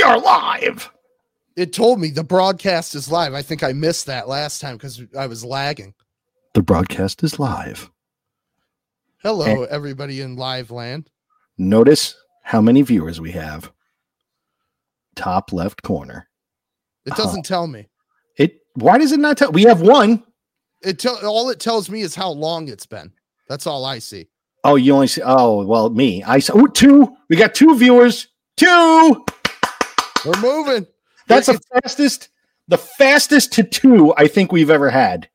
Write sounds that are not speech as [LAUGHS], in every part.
We are live. It told me the broadcast is live. I think I missed that last time because I was lagging. The broadcast is live. Hello, everybody in live land. Notice how many viewers we have. Top left corner. It doesn't tell me. Oh. It. Why does it not tell? We have one. It tell all it tells me is how long it's been. That's all I see. Oh, you only see. Oh, well, me. I saw oh, two. We got two viewers. Two. We're moving. That's the fastest. The fastest to two I think we've ever had.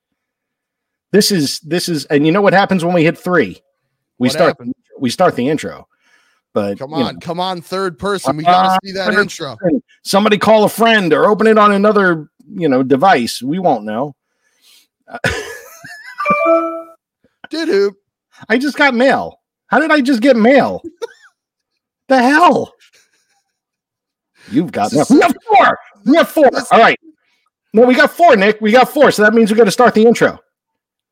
This is this is, and you know what happens when we hit three? We What start. happened? We start the intro. But Come you know, on, come on, third person. We gotta Uh, see that intro. somebody call a friend or open it on another you know device. We won't know. [LAUGHS] Did who? I just got mail. How did I just get mail? [LAUGHS] the hell? You've got is- We have four. We have four. All right. No, we got four, Nick. We got four. So that means we got to start the intro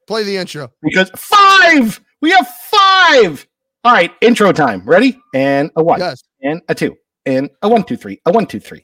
Play the intro. because five. We have five. All right. Intro time. Ready? And a one. Yes. And a two. And a one, two, three. A one, two, three.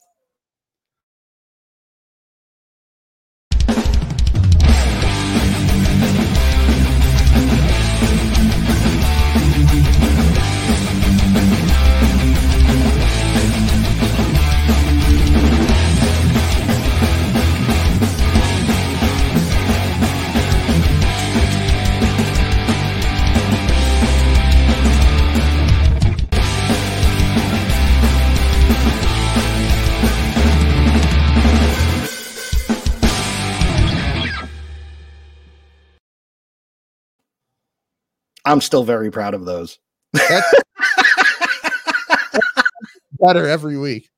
I'm still very proud of those. [LAUGHS] Better every week.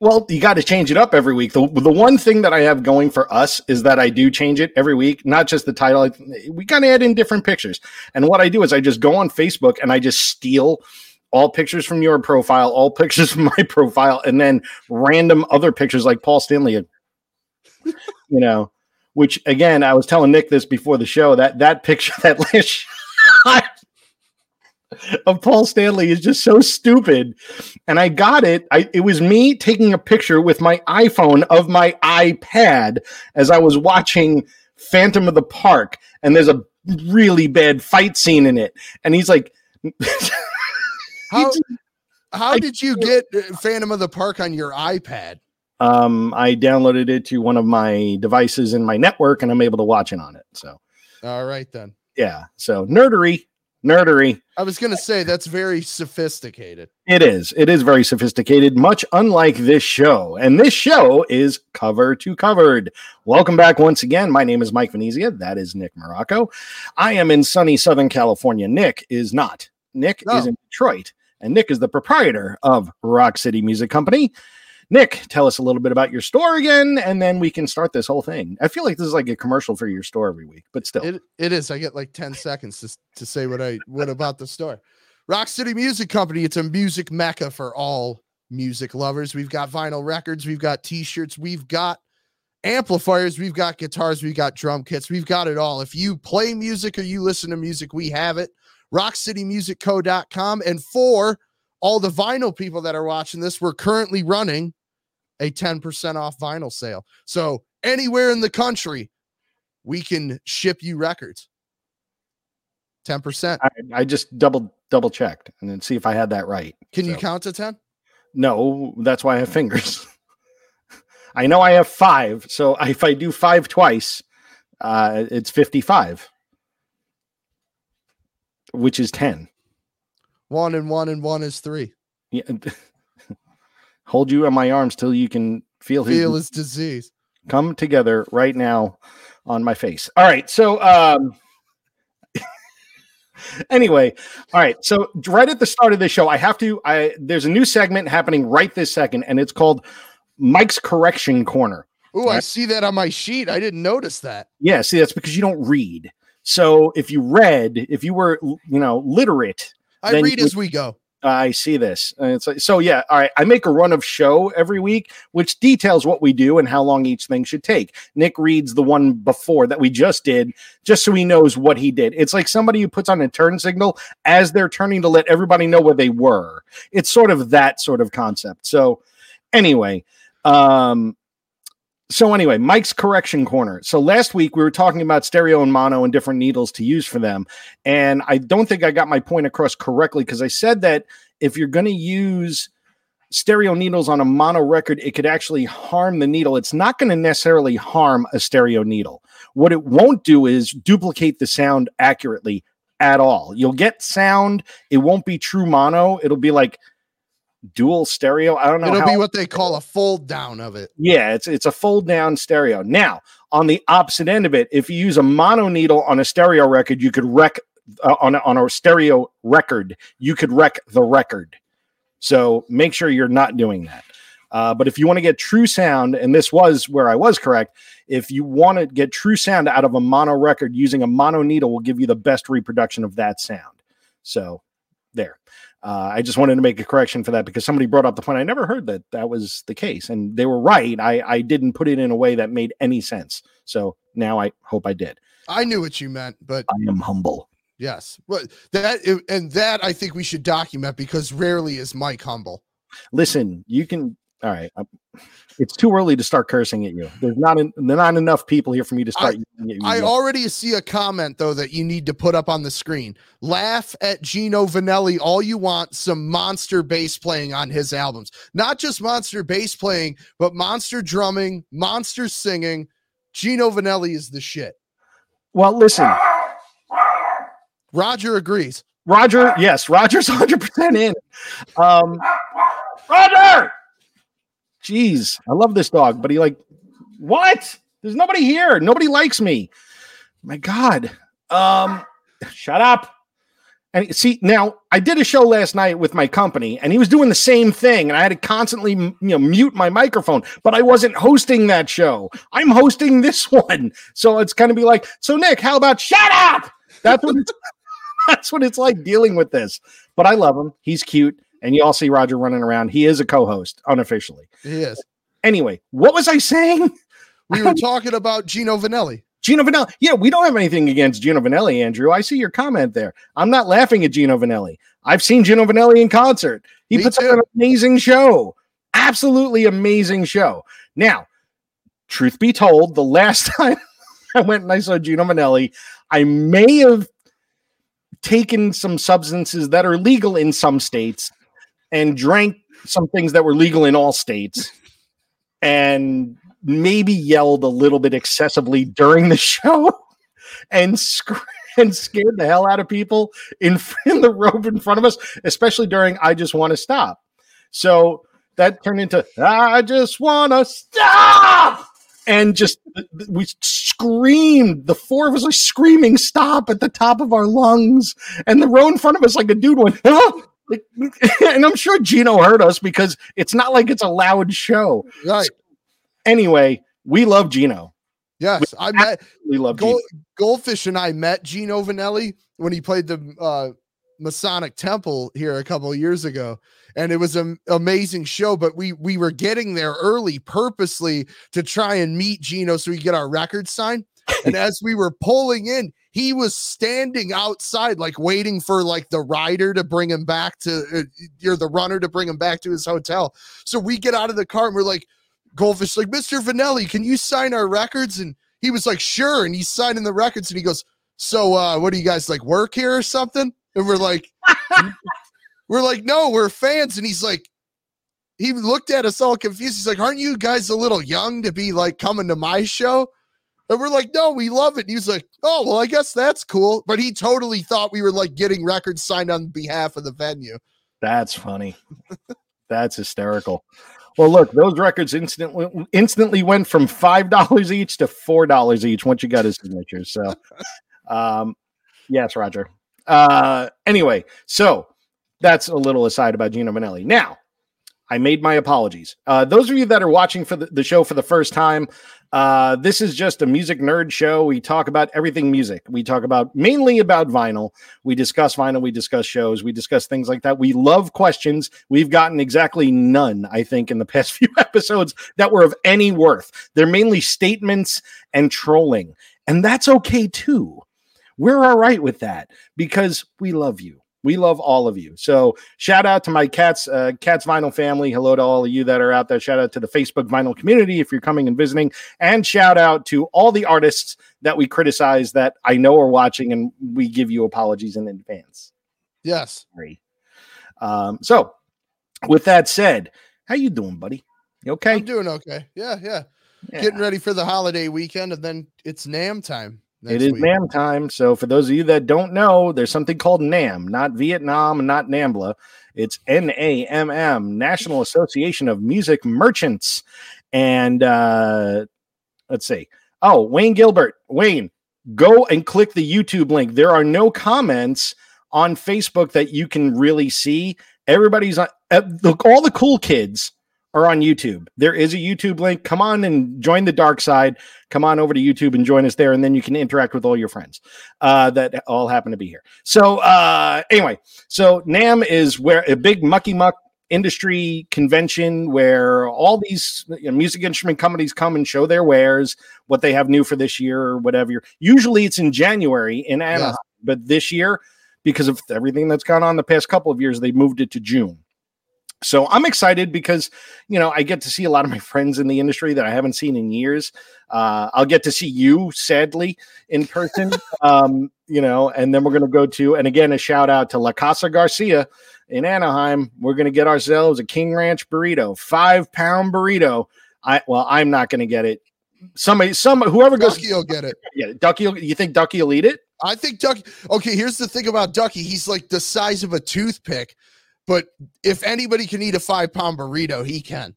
Well, you got to change it up every week. The, the one thing that I have going for us is that I do change it every week, not just the title. We kind of add in different pictures. And what I do is I just go on Facebook and I just steal all pictures from your profile, all pictures [LAUGHS] from my profile, and then random other pictures like Paul Stanley, uh, you know, which again, I was telling Nick this before the show that that picture, [LAUGHS] that last shot [LAUGHS] of Paul Stanley is just so stupid and I got it. I, it was me taking a picture with my iPhone of my iPad as I was watching Phantom of the Park, and there's a really bad fight scene in it. And he's like, [LAUGHS] How how I- did you get uh, Phantom of the Park on your iPad? um, I downloaded it to one of my devices in my network, and I'm able to watch it on it. So All right then. Yeah, so nerdery, nerdery. I was gonna say that's very sophisticated. It is. It is very sophisticated, much unlike this show. And this show is cover to covered. Welcome back once again. My name is Mike Venezia. That is Nick Morocco. I am in sunny Southern California. Nick is not. Nick No. is in Detroit. And Nick is the proprietor of Rock City Music Company. Nick, tell us a little bit about your store again, and then we can start this whole thing. I feel like this is like a commercial for your store every week, but still. It it is. I get like 10 seconds to, to say what I what about the store. Rock City Music Company. It's a music mecca for all music lovers. We've got vinyl records, we've got t-shirts, we've got amplifiers, we've got guitars, we've got drum kits, we've got it all. If you play music or you listen to music, we have it. RockCityMusicCo.com. And for all the vinyl people that are watching this, we're currently running a 10% off vinyl sale. So anywhere in the country, we can ship you records. 10%. I, I just double double checked and then see if I had that right. Can you count to 10? No, that's why I have fingers. [LAUGHS] I know I have five, so if I do five twice, uh, it's fifty-five, which is ten. One and one and one is three. Yeah. Hold you in my arms till you can feel his Feel is disease. come together right now on my face. All right, so um [LAUGHS] anyway, all right. So right at the start of this show, I have to I there's a new segment happening right this second and it's called Mike's Correction Corner. Oh, I see that on my sheet. I didn't notice that. Yeah, see that's because you don't read. So if you read, if you were you know literate, I read as we go. I see this. And it's like, so yeah, all right. I make a run of show every week, which details what we do and how long each thing should take. Nick reads the one before that we just did, just so he knows what he did. It's like somebody who puts on a turn signal as they're turning to let everybody know where they were. It's sort of that sort of concept. So Anyway, um, so anyway, Mike's correction corner. So last week we were talking about stereo and mono and different needles to use for them, and I don't think I got my point across correctly because I said that if you're going to use stereo needles on a mono record, it could actually harm the needle. It's not going to necessarily harm a stereo needle. What it won't do is duplicate the sound accurately at all. You'll get sound. It won't be true mono. It'll be like dual stereo. I don't know. It'll how- be what they call a fold down of it. yeah, it's it's a fold down stereo. Now, on the opposite end of it, if you use a mono needle on a stereo record, you could wreck uh, on a, on a stereo record. You could wreck the record. So make sure you're not doing that. Uh, but if you want to get true sound, and this was where I was correct, if you want to get true sound out of a mono record, using a mono needle will give you the best reproduction of that sound. So there. Uh, I just wanted to make a correction for that because somebody brought up the point. I never heard that that was the case, and they were right. I, I didn't put it in a way that made any sense. So now I hope I did. I knew what you meant, but I am humble. yes, but that and that I think we should document because rarely is Mike humble. Listen, you can. All right, uh, it's too early to start cursing at you. There's not en- there's not enough people here for me to start. yelling at you I already see a comment though that you need to put up on the screen. Laugh at Gino Vannelli all you want. Some monster bass playing on his albums, not just monster bass playing, but monster drumming, monster singing. Gino Vannelli is the shit. well, listen, Roger agrees. Roger. Yes, Roger's [LAUGHS] 100 percent in. Um, Roger. Jeez, I love this dog, but he like what? There's nobody here. Nobody likes me. My God. Um, shut up. And see, now I did a show last night with my company, and he was doing the same thing, and I had to constantly, you know, mute my microphone. But I wasn't hosting that show. I'm hosting this [LAUGHS] one, so it's going to be like, so Nick, how about shut up? That's what [LAUGHS] that's what it's like dealing with this. But I love him. He's cute, and you all see Roger running around. He is a co-host unofficially. He is. Anyway, what was I saying? We were [LAUGHS] talking about Gino Vannelli. Gino Vannelli. Yeah, we don't have anything against Gino Vannelli, Andrew. I see your comment there. I'm not laughing at Gino Vannelli. I've seen Gino Vannelli in concert. He Me puts too. on an amazing show. Absolutely amazing show. Now, truth be told, the last [LAUGHS] time I went and I saw Gino Vannelli, I may have taken some substances that are legal in some states and drank some things that were legal in all states and maybe yelled a little bit excessively during the [LAUGHS] show and sc- and scared the hell out of people in, [LAUGHS] in the robe in front of us, especially during I just want to stop. So that turned into I just want to stop. And just we screamed. The four of us are screaming "stop" at the top of our lungs, and the row in front of us, like a dude went, "Huh?" Like, [LAUGHS] and I'm sure Gino heard us because it's not like it's a loud show. Right. Anyway, we love Gino. Yes. I met We love. Gold, Goldfish and I met Gino Vannelli when he played the uh, Masonic Temple here a couple of years ago, and it was an amazing show. But we we were getting there early purposely to try and meet Gino so we could get our record signed. And as we were pulling in, he was standing outside, like waiting for like the rider to bring him back to, uh, you're the runner to bring him back to his hotel. So we get out of the car and we're like, Goldfish, like, Mr. Vannelli, can you sign our records? And he was like, sure. And he's signing the records and he goes, so uh, what do you guys like work here or something? And we're like, [LAUGHS] we're like, no, we're fans. And he's like, he looked at us all confused. He's like, aren't you guys a little young to be like coming to my show? And we're like, no, we love it. And he was like, oh, well, I guess that's cool. But he totally thought we were like getting records signed on behalf of the venue. That's funny. [LAUGHS] That's hysterical. Well, look, those records instantly instantly went from five dollars each to four dollars each once you got his signature. So, [LAUGHS] um, yes, Roger. Uh, anyway, so that's a little aside about Gino Manelli. Now, I made my apologies. Uh, those of you that are watching for the, the show for the first time, uh, this is just a music nerd show. We talk about everything music. We talk about mainly about vinyl. We discuss vinyl. We discuss shows. We discuss things like that. We love questions. We've gotten exactly none, I think, in the [LAUGHS] past few episodes that were of any worth. They're mainly statements and trolling, and that's okay too. We're all right with that because we love you. We love all of you. So shout out to my cats, uh, cats vinyl family. Hello to all of you that are out there. Shout out to the Facebook vinyl community if you're coming and visiting, and shout out to all the artists that we criticize that I know are watching, and we give you apologies in advance. Yes. Sorry. Um, so with that said, how you doing, buddy? You okay? I'm doing okay. Yeah, yeah. Yeah. Getting ready for the holiday weekend, and then it's NAMM time. It is week. NAMM time. So for those of you that don't know, there's something called NAMM, not Vietnam, not NAMBLA. It's N-A-M-M, National Association of Music Merchants. And uh let's see. Oh, Wayne Gilbert. Wayne, go and click the YouTube link. There are no comments on Facebook that you can really see. Everybody's on uh, look, all the cool kids are on YouTube. There is a YouTube link. Come on and join the dark side come on over to YouTube and join us there, and then you can interact with all your friends uh, that all happen to be here. So uh, anyway, so NAMM is where a big mucky muck industry convention where all these you know, music instrument companies come and show their wares, what they have new for this year or whatever. Usually it's in January in Anaheim, Yes. but this year, because of everything that's gone on the past couple of years, they moved it to June. So I'm excited because you know I get to see a lot of my friends in the industry that I haven't seen in years. Uh, I'll get to see you, sadly, in person. um, you know, and then we're going to go to and again a shout out to La Casa Garcia in Anaheim. We're going to get ourselves a King Ranch burrito, five pound burrito. I well, I'm not going to get it. Somebody, some whoever goes Ducky will get it. yeah, Ducky. will- You think Ducky will eat it? I think Ducky. Okay, here's the thing about Ducky. He's like the size of a toothpick, but if anybody can eat a five pound burrito, he can.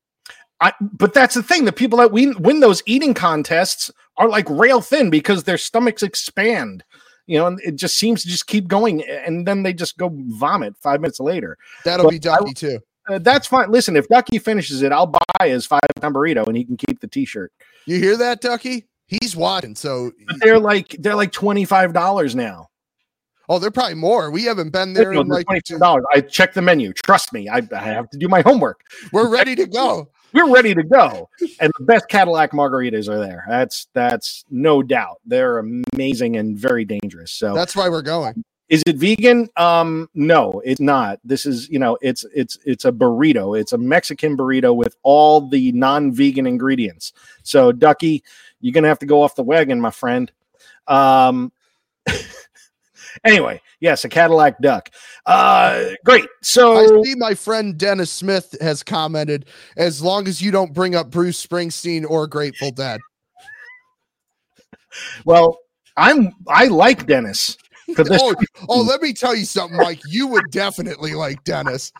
I, but that's the thing. The people that win win those eating contests are like rail thin because their stomachs expand. You know, and it just seems to just keep going, and then they just go vomit five minutes later. That'll Well, be Ducky too. Uh, that's fine. Listen, if Ducky finishes it, I'll buy his five pound burrito, and he can keep the T-shirt. You hear that, Ducky? He's watching. So, They're like they're like twenty five dollars now. Oh, they're probably more. We haven't been there No, in like. $25. I checked the menu. Trust me, I, I have to do my homework. We're ready to go. [LAUGHS] we're ready to go and the best cadillac margaritas are there that's that's no doubt they're amazing and very dangerous so That's why we're going. is it vegan um no it's not this is you know it's it's it's a burrito it's a mexican burrito with all the non-vegan ingredients so ducky you're gonna have to go off the wagon my friend um anyway yes a cadillac duck uh great so I see my friend Dennis Smith has commented as long as you don't bring up Bruce Springsteen or Grateful Dead. Well, I'm I like Dennis for this. Oh, oh, let me tell you something, Mike. You would definitely like Dennis.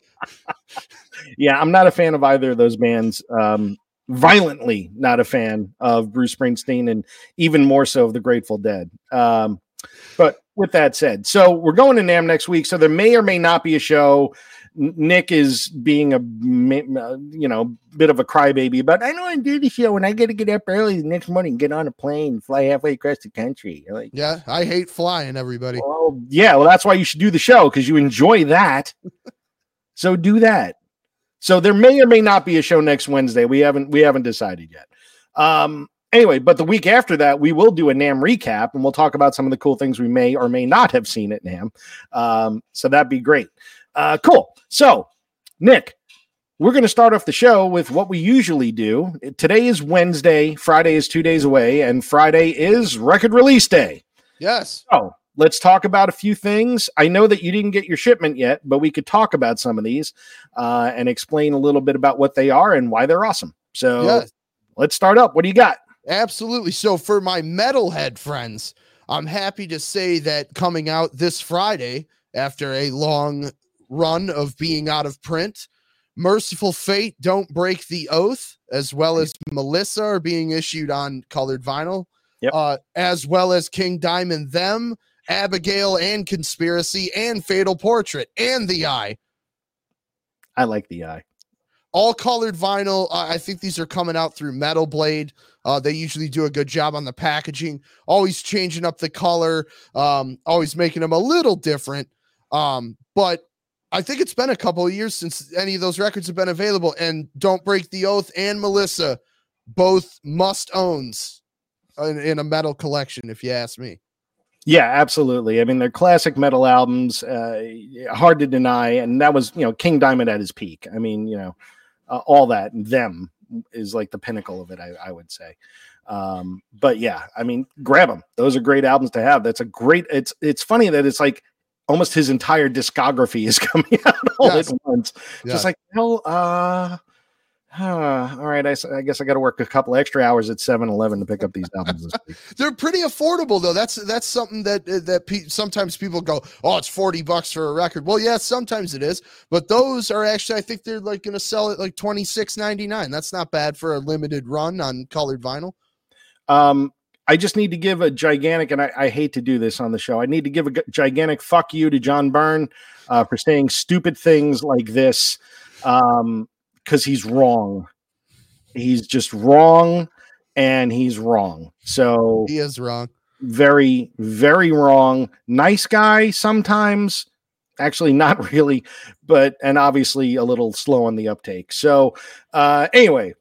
Yeah, I'm not a fan of either of those bands. Um, violently not a fan of Bruce Springsteen, and even more so of the Grateful Dead. Um, but with that said, so we're going to NAMM next week, so there may or may not be a show. Nick is being a uh, you know bit of a crybaby, but I want to do the show, and I got to get up early the next morning, get on a plane, fly halfway across the country. Like, Yeah, I hate flying, everybody. Well, yeah, well, that's why you should do the show because you enjoy that. [LAUGHS] so do that. So there may or may not be a show next Wednesday. We haven't we haven't decided yet. Um anyway, but the week after that, we will do a NAMM recap and we'll talk about some of the cool things we may or may not have seen at NAMM. Um, so that'd be great. Uh cool. So Nick, we're going to start off the show with what we usually do. Today is Wednesday, Friday is two days away, and Friday is record release day. Yes. So let's talk about a few things. I know that you didn't get your shipment yet, but we could talk about some of these uh, and explain a little bit about what they are and why they're awesome. So Yes. let's start up. What do you got? Absolutely. So for my metalhead friends, I'm happy to say that coming out this Friday after a long run of being out of print, Mercyful Fate, Don't Break the Oath, as well as Melissa are being issued on colored vinyl. Yep. Uh, as well as King Diamond, them, Abigail, and Conspiracy, and Fatal Portrait, and The Eye. I like the eye. all colored vinyl. Uh, I think these are coming out through Metal Blade. Uh, they usually do a good job on the packaging, always changing up the color, um, always making them a little different. Um, but I think it's been a couple of years since any of those records have been available. And Don't Break the Oath and Melissa both must owns in, in a metal collection, if you ask me. Yeah, absolutely. I mean, they're classic metal albums, uh, hard to deny, and that was you know King Diamond at his peak. I mean, you know, uh, all that them is like the pinnacle of it. I, I would say. Um, but yeah, I mean, grab them. Those are great albums to have. That's a great. It's it's funny that it's like almost his entire discography is [LAUGHS] coming out all yes. at once. Yes. Just like hell, uh, Huh. All right, I, I, guess I got to work a couple extra hours at 7-Eleven to pick up these [LAUGHS] albums. They're pretty affordable though. That's that's something that uh, that pe- sometimes people go, "Oh, it's 40 bucks for a record." Well, yeah, sometimes it is, but those are actually I think they're like going to sell it like 26.99. That's not bad for a limited run on colored vinyl. Um I just need to give a gigantic, and I, I, hate to do this on the show. I need to give a gigantic fuck you to John Byrne uh, for saying stupid things like this. Um, because he's wrong. He's just wrong and he's wrong. So he is wrong. Very, very wrong. Nice guy sometimes. Actually, not [LAUGHS] really, but and obviously a little slow on the uptake. So, uh, anyway,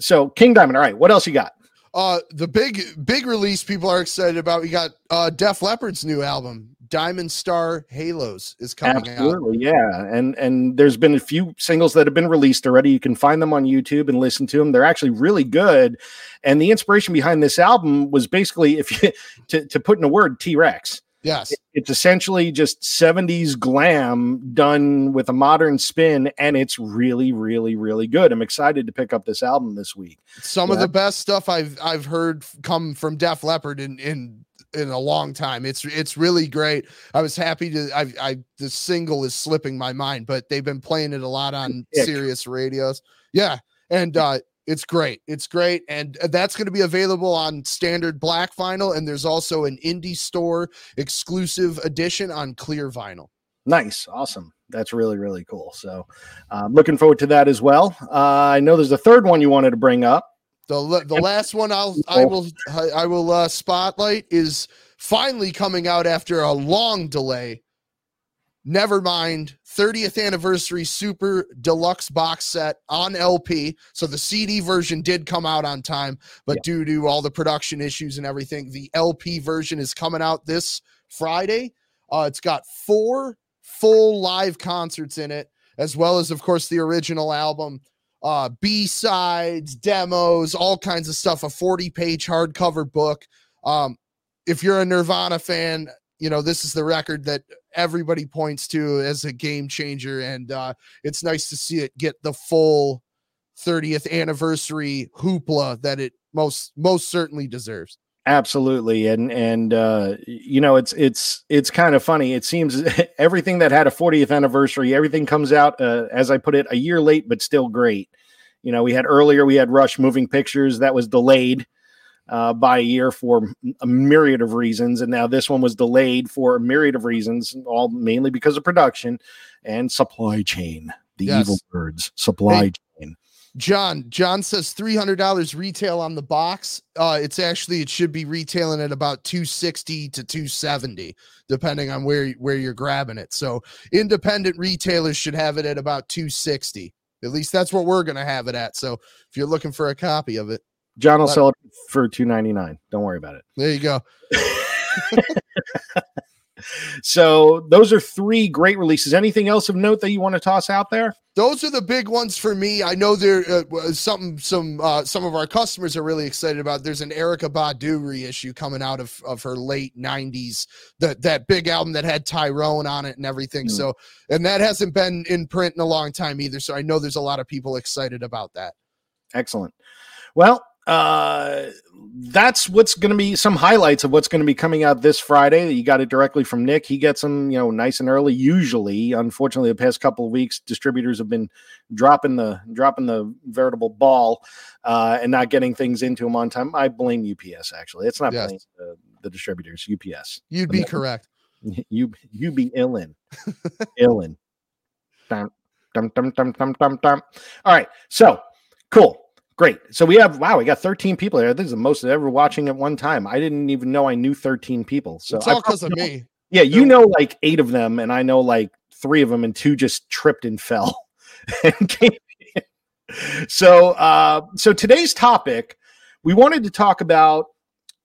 so King Diamond. All right, what else you got? Uh, the big, big release people are excited about. We got uh, Def Leppard's new album, Diamond Star Halos is coming Absolutely, out. yeah. And and there's been a few singles that have been released already. You can find them on YouTube and listen to them. They're actually really good. And the inspiration behind this album was basically if you [LAUGHS] to, to put in a word, T-Rex. Yes. It's essentially just 70s glam done with a modern spin, and it's really, really, really good. I'm excited to pick up this album this week. Some yeah. of the best stuff I've I've heard come from Def Leppard in in in a long time. It's it's really great. I was happy to I I the single is slipping my mind, but they've been playing it a lot on Sirius radios. Yeah. And uh it's great. It's great. And uh, that's going to be available on standard black vinyl. And there's also an indie store exclusive edition on clear vinyl. Nice. Awesome. That's really, really cool. So, uh, looking forward to that as well. Uh, I know there's a third one you wanted to bring up. The the last one I'll I will I will uh, spotlight is finally coming out after a long delay. Nevermind, 30th anniversary super deluxe box set on LP. So the CD version did come out on time, but yeah. due to all the production issues and everything, the LP version is coming out this Friday. Uh, it's got four full live concerts in it, as well as, of course, the original album uh, B sides, demos, all kinds of stuff. A 40 page hardcover book. Um, if you're a Nirvana fan, you know this is the record that everybody points to as a game changer, and uh, it's nice to see it get the full 30th anniversary hoopla that it most most certainly deserves absolutely and and uh you know it's it's it's kind of funny it seems [LAUGHS] everything that had a 40th anniversary everything comes out uh, as i put it a year late but still great you know we had earlier we had rush moving pictures that was delayed uh, by a year for a myriad of reasons and now this one was delayed for a myriad of reasons all mainly because of production and supply chain the yes. evil birds supply hey, chain John, John says three hundred dollars retail on the box. Uh, it's actually it should be retailing at about two sixty to two seventy, depending on where where you're grabbing it. So independent retailers should have it at about two sixty. At least that's what we're gonna have it at. So if you're looking for a copy of it, John will sell it for two ninety nine. Don't worry about it. There you go. [LAUGHS] so those are three great releases. Anything else of note that you want to toss out there? Those are the big ones for me. I know there uh, some some uh, some of our customers are really excited about. There's an Erykah Badu reissue coming out of, of her late '90s. That that big album that had Tyrone on it and everything. Mm. So and that hasn't been in print in a long time either. So I know there's a lot of people excited about that. Excellent. Well, uh, that's what's going to be some highlights of what's going to be coming out this Friday. You got it directly from Nick. He gets them, you know, nice and early. Usually, unfortunately, the past couple of weeks, distributors have been dropping the dropping the veritable ball uh, and not getting things into them on time. I blame UPS. Actually, it's not yes. blame the, the, distributors. UPS. You'd be correct. [LAUGHS] You you be illin, illin. [LAUGHS] Dum, dum, dum, dum, dum, dum, dum. All right, so cool. Great. So we have wow, we got 13 people here. This is the most ever watching at one time. I didn't even know I knew 13 people. So it's all because of me. Yeah, you know like eight of them, and I know like three of them, and two just tripped and fell. [LAUGHS] and came so uh so today's topic, we wanted to talk about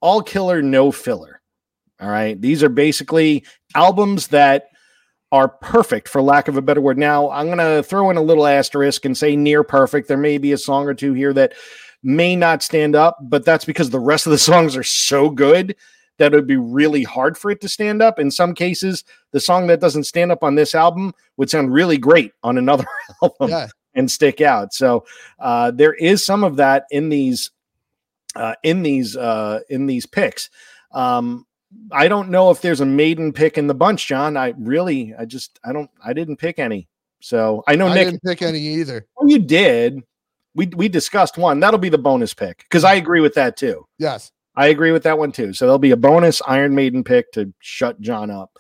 all killer, no filler. All right. These are basically albums that are perfect for lack of a better word. Now, I'm going to throw in a little asterisk and say near perfect. There may be a song or two here that may not stand up, but that's because the rest of the [LAUGHS] songs are so good that it would be really hard for it to stand up. In some cases, the song that doesn't stand up on this album would sound really great on another [LAUGHS] album yeah. and stick out. So uh, there is some of that in these uh, in these uh, in these picks. Um, I don't know if there's a maiden pick in the bunch, John. I really, I just, I don't, I didn't pick any. So I know I Nick didn't pick any either. Oh, you did. We we discussed one. That'll be the bonus pick because I agree with that too. Yes, I agree with that one too. So there'll be a bonus Iron Maiden pick to shut John up,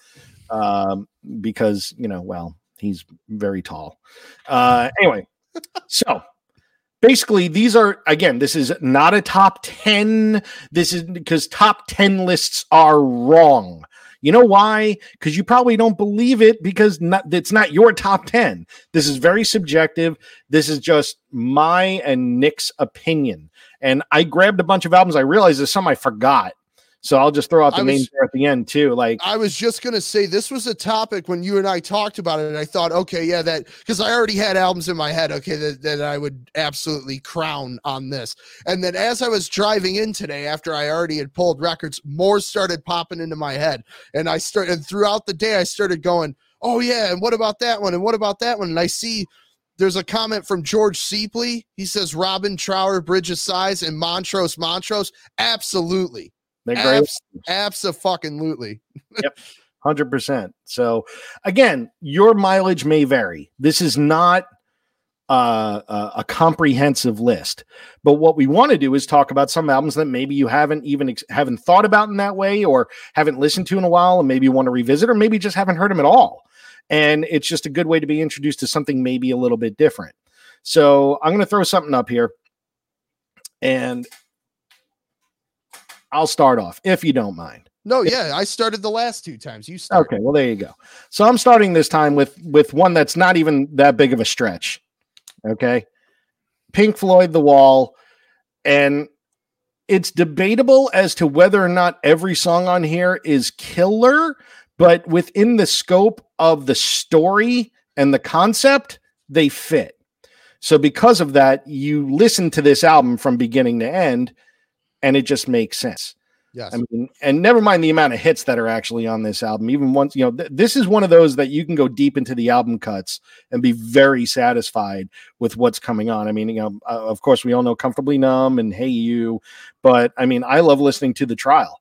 um, because you know, well, he's very tall. Uh, anyway, so basically these are again this is not a top 10 this is because top 10 lists are wrong. You know why? Because you probably don't believe it because not, it's not your top 10 this is very subjective. This is just my and nick's opinion. And i grabbed a bunch of albums. I realized there's some i forgot so I'll just throw out the was, at the end too. Like I was just gonna say, this was a topic when you and I talked about it, and I thought, okay, yeah, that because I already had albums in my head, okay, that, that I would absolutely crown on this. And then as I was driving in today, after I already had pulled records, more started popping into my head, and I started and throughout the day, I started going, oh yeah, and what about that one, and what about that one, and I see there's a comment from George Seepley. He says Robin Trower, Bridge of Sighs, and Montrose Montrose. Absolutely. They're great. Abs- absolutely. [LAUGHS] yep. 100%. So again, your mileage may vary. This is not uh, a, a comprehensive list. But what we want to do is talk about some albums that maybe you haven't even ex- haven't thought about in that way or haven't listened to in a while and maybe you want to revisit or maybe just haven't heard them at all. And it's just a good way to be introduced to something maybe a little bit different. So I'm going to throw something up here. And I'll start off if you don't mind. No, yeah, I started the last two times. You start. Okay, well there you go. So I'm starting this time with with one that's not even that big of a stretch. Okay. Pink Floyd The Wall and it's debatable as to whether or not every song on here is killer, but within the scope of the story and the concept, they fit. So because of that, you listen to this album from beginning to end and it just makes sense. Yes. I mean, and never mind the amount of hits that are actually on this album. Even once, you know, th- this is one of those that you can go deep into the album cuts and be very satisfied with what's coming on. I mean, you know, uh, of course, we all know Comfortably Numb and Hey You, but I mean, I love listening to The Trial.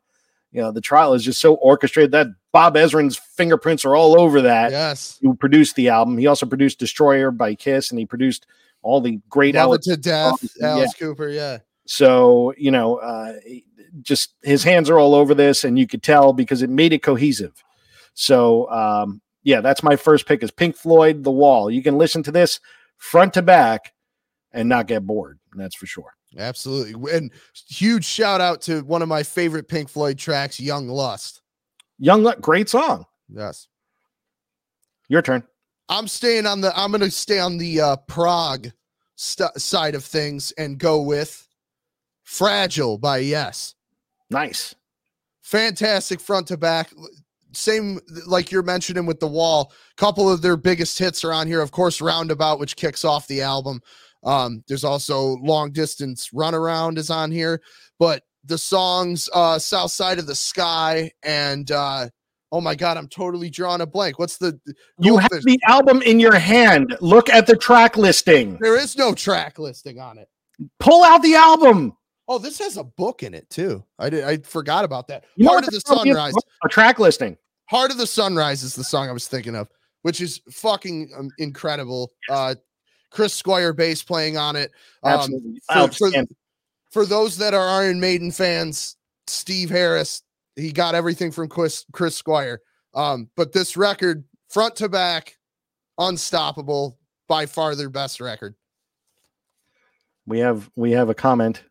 You know, The Trial is just so orchestrated that Bob Ezrin's fingerprints are all over that. Yes. Who produced the album. He also produced Destroyer by Kiss and he produced all the great Love Alice, to Death, Alice yeah. Cooper. Yeah. So, you know, uh, just his hands are all over this, and you could tell because it made it cohesive. So, um, yeah, that's my first pick is Pink Floyd, The Wall. You can listen to this front to back and not get bored. That's for sure. Absolutely. And huge shout out to one of my favorite Pink Floyd tracks, Young Lust. Young Lust, great song. Yes. Your turn. I'm staying on the I'm going to stay on the uh prog st- side of things and go with Fragile by Yes. Nice. Fantastic front to back. Same like you're mentioning with the wall. Couple of their biggest hits are on here. Of course, Roundabout, which kicks off the album. Um, there's also Long Distance Runaround is on here, but the songs uh South Side of the Sky and uh oh my god, I'm totally drawing a blank. What's the you have the album in your hand? Look at the track listing. There is no track listing on it. Pull out the album. Oh, this has a book in it too. I did. I forgot about that. You Heart of the Sunrise. A track listing. Heart of the Sunrise is the song I was thinking of, which is fucking um, incredible. Uh, Chris Squire bass playing on it. Um, for, for, for, those that are Iron Maiden fans, Steve Harris, he got everything from Chris, Chris Squire. Um, but this record, front to back, unstoppable, by far their best record. We have we have a comment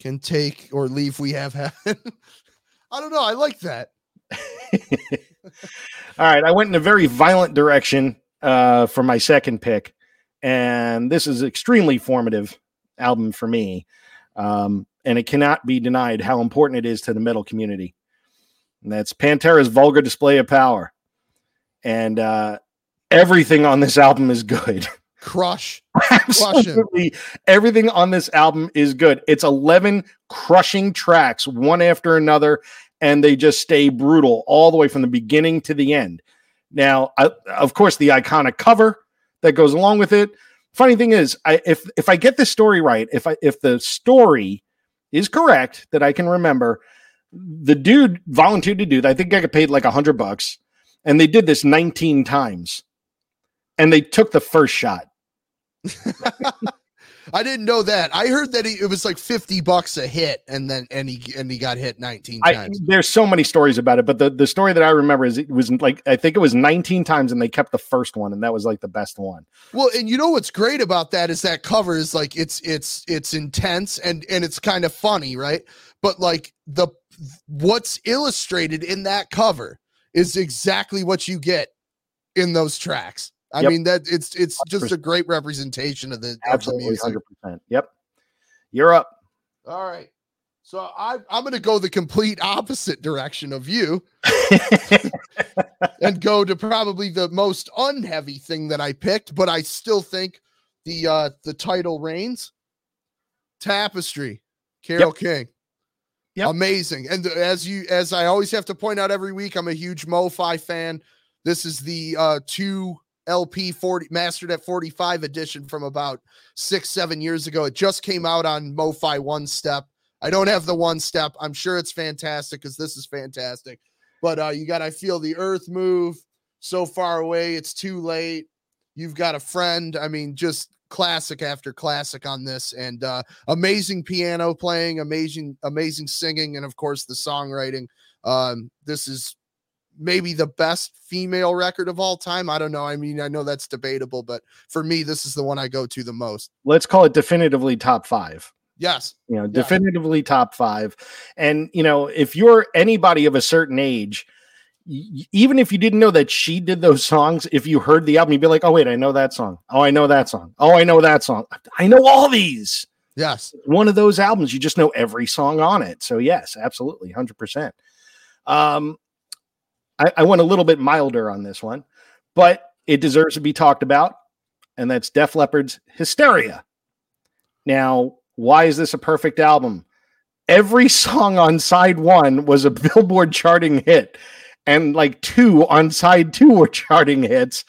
can take or leave we have had. [LAUGHS] I don't know. I like that. [LAUGHS] All right. I went in a very violent direction uh, for my second pick. And this is extremely formative album for me. Um, and it cannot be denied how important it is to the metal community. And that's Pantera's vulgar display of power. And uh, everything on this [LAUGHS] album is good. Crush. [LAUGHS] Absolutely. Everything on this album is good. It's 11 crushing tracks, one after another, and they just stay brutal all the way from the beginning to the end. Now, I, of course, the iconic cover that goes along with it. Funny thing is, I, if if I get this story right, if I if the story is correct that I can remember, the dude volunteered to do that. I think I got paid like a hundred bucks, and they did this 19 times, and they took the first shot. [LAUGHS] I didn't know that. I heard that he, it was like 50 bucks a hit and then and he and he got hit 19 times. I, there's so many stories about it, but the, the story that I remember is it was like I think it was 19 times and they kept the first one and that was like the best one. Well, and you know what's great about that is that cover is like it's it's it's intense and and it's kind of funny, right? But like the what's illustrated in that cover is exactly what you get in those tracks. I yep. mean that it's it's just 100%. a great representation of the absolutely hundred percent. Yep, you're up. All right, so I I'm going to go the complete opposite direction of you, [LAUGHS] and go to probably the most unheavy thing that I picked, but I still think the uh the title reigns. Tapestry, Carol yep. King. Yep. Amazing. And as you as I always have to point out every week, I'm a huge MoFi fan. This is the uh two LP 40 mastered at 45 edition from about six, seven years ago. It just came out on MoFi one step. I don't have the one step. I'm sure it's fantastic because this is fantastic. But uh, you got I feel the earth move so far away, it's too late. You've got a friend. I mean, just classic after classic on this and uh amazing piano playing amazing amazing singing and of course the songwriting um this is maybe the best female record of all time. I don't know. I mean, I know that's debatable, but for me, this is the one I go to the most. Let's call it definitively top five. Yes. You know, definitively yeah. top five. And, you know, if you're anybody of a certain age, even if you didn't know that she did those songs, if you heard the album, you'd be like, oh, wait, I know that song. Oh, I know that song. Oh, I know that song. I know all these. Yes. One of those albums, you just know every song on it. So, yes, absolutely. 100%. Um, I, I went a little bit milder on this one, but it deserves to be talked about, and that's Def Leppard's Hysteria. Now, why is this a perfect album? Every song on side one was a [LAUGHS] Billboard charting hit, and like two on side two were charting hits.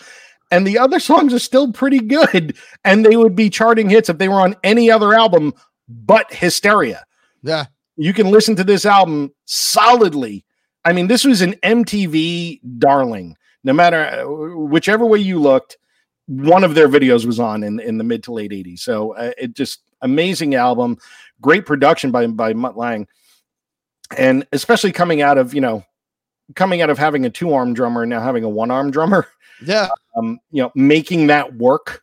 And the other songs are still pretty good, and they would be charting hits if they were on any other album but Hysteria. Yeah. You can listen to this album solidly I mean, this was an MTV darling. No matter uh, whichever way you looked, one of their videos was on in in the mid to late '80s. So uh, it just amazing album, great production by by Mutt Lange, and especially coming out of you know coming out of having a two arm drummer and now having a one arm [LAUGHS] drummer. Yeah, um, you know, making that work.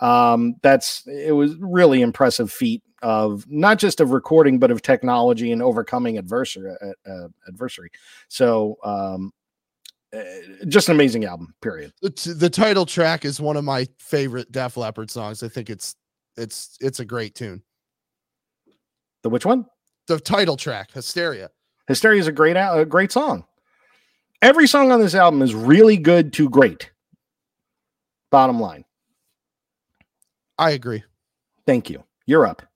Um, that's it was really impressive feat of not just of recording but of technology and overcoming adversary uh, uh, adversary. So um uh, just an amazing album period. The, the title track is one of my favorite def leppard songs. I think it's it's it's a great tune. The which one? The title track hysteria. Hysteria is a great a great song. Every song on this album is really good to great. Bottom line. I agree. Thank you. You're up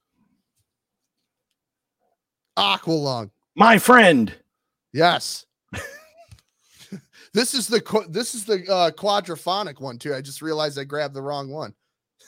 Aqualung. My friend. Yes. [LAUGHS] this is the this is the uh, quadraphonic one too. I just realized I grabbed the wrong one.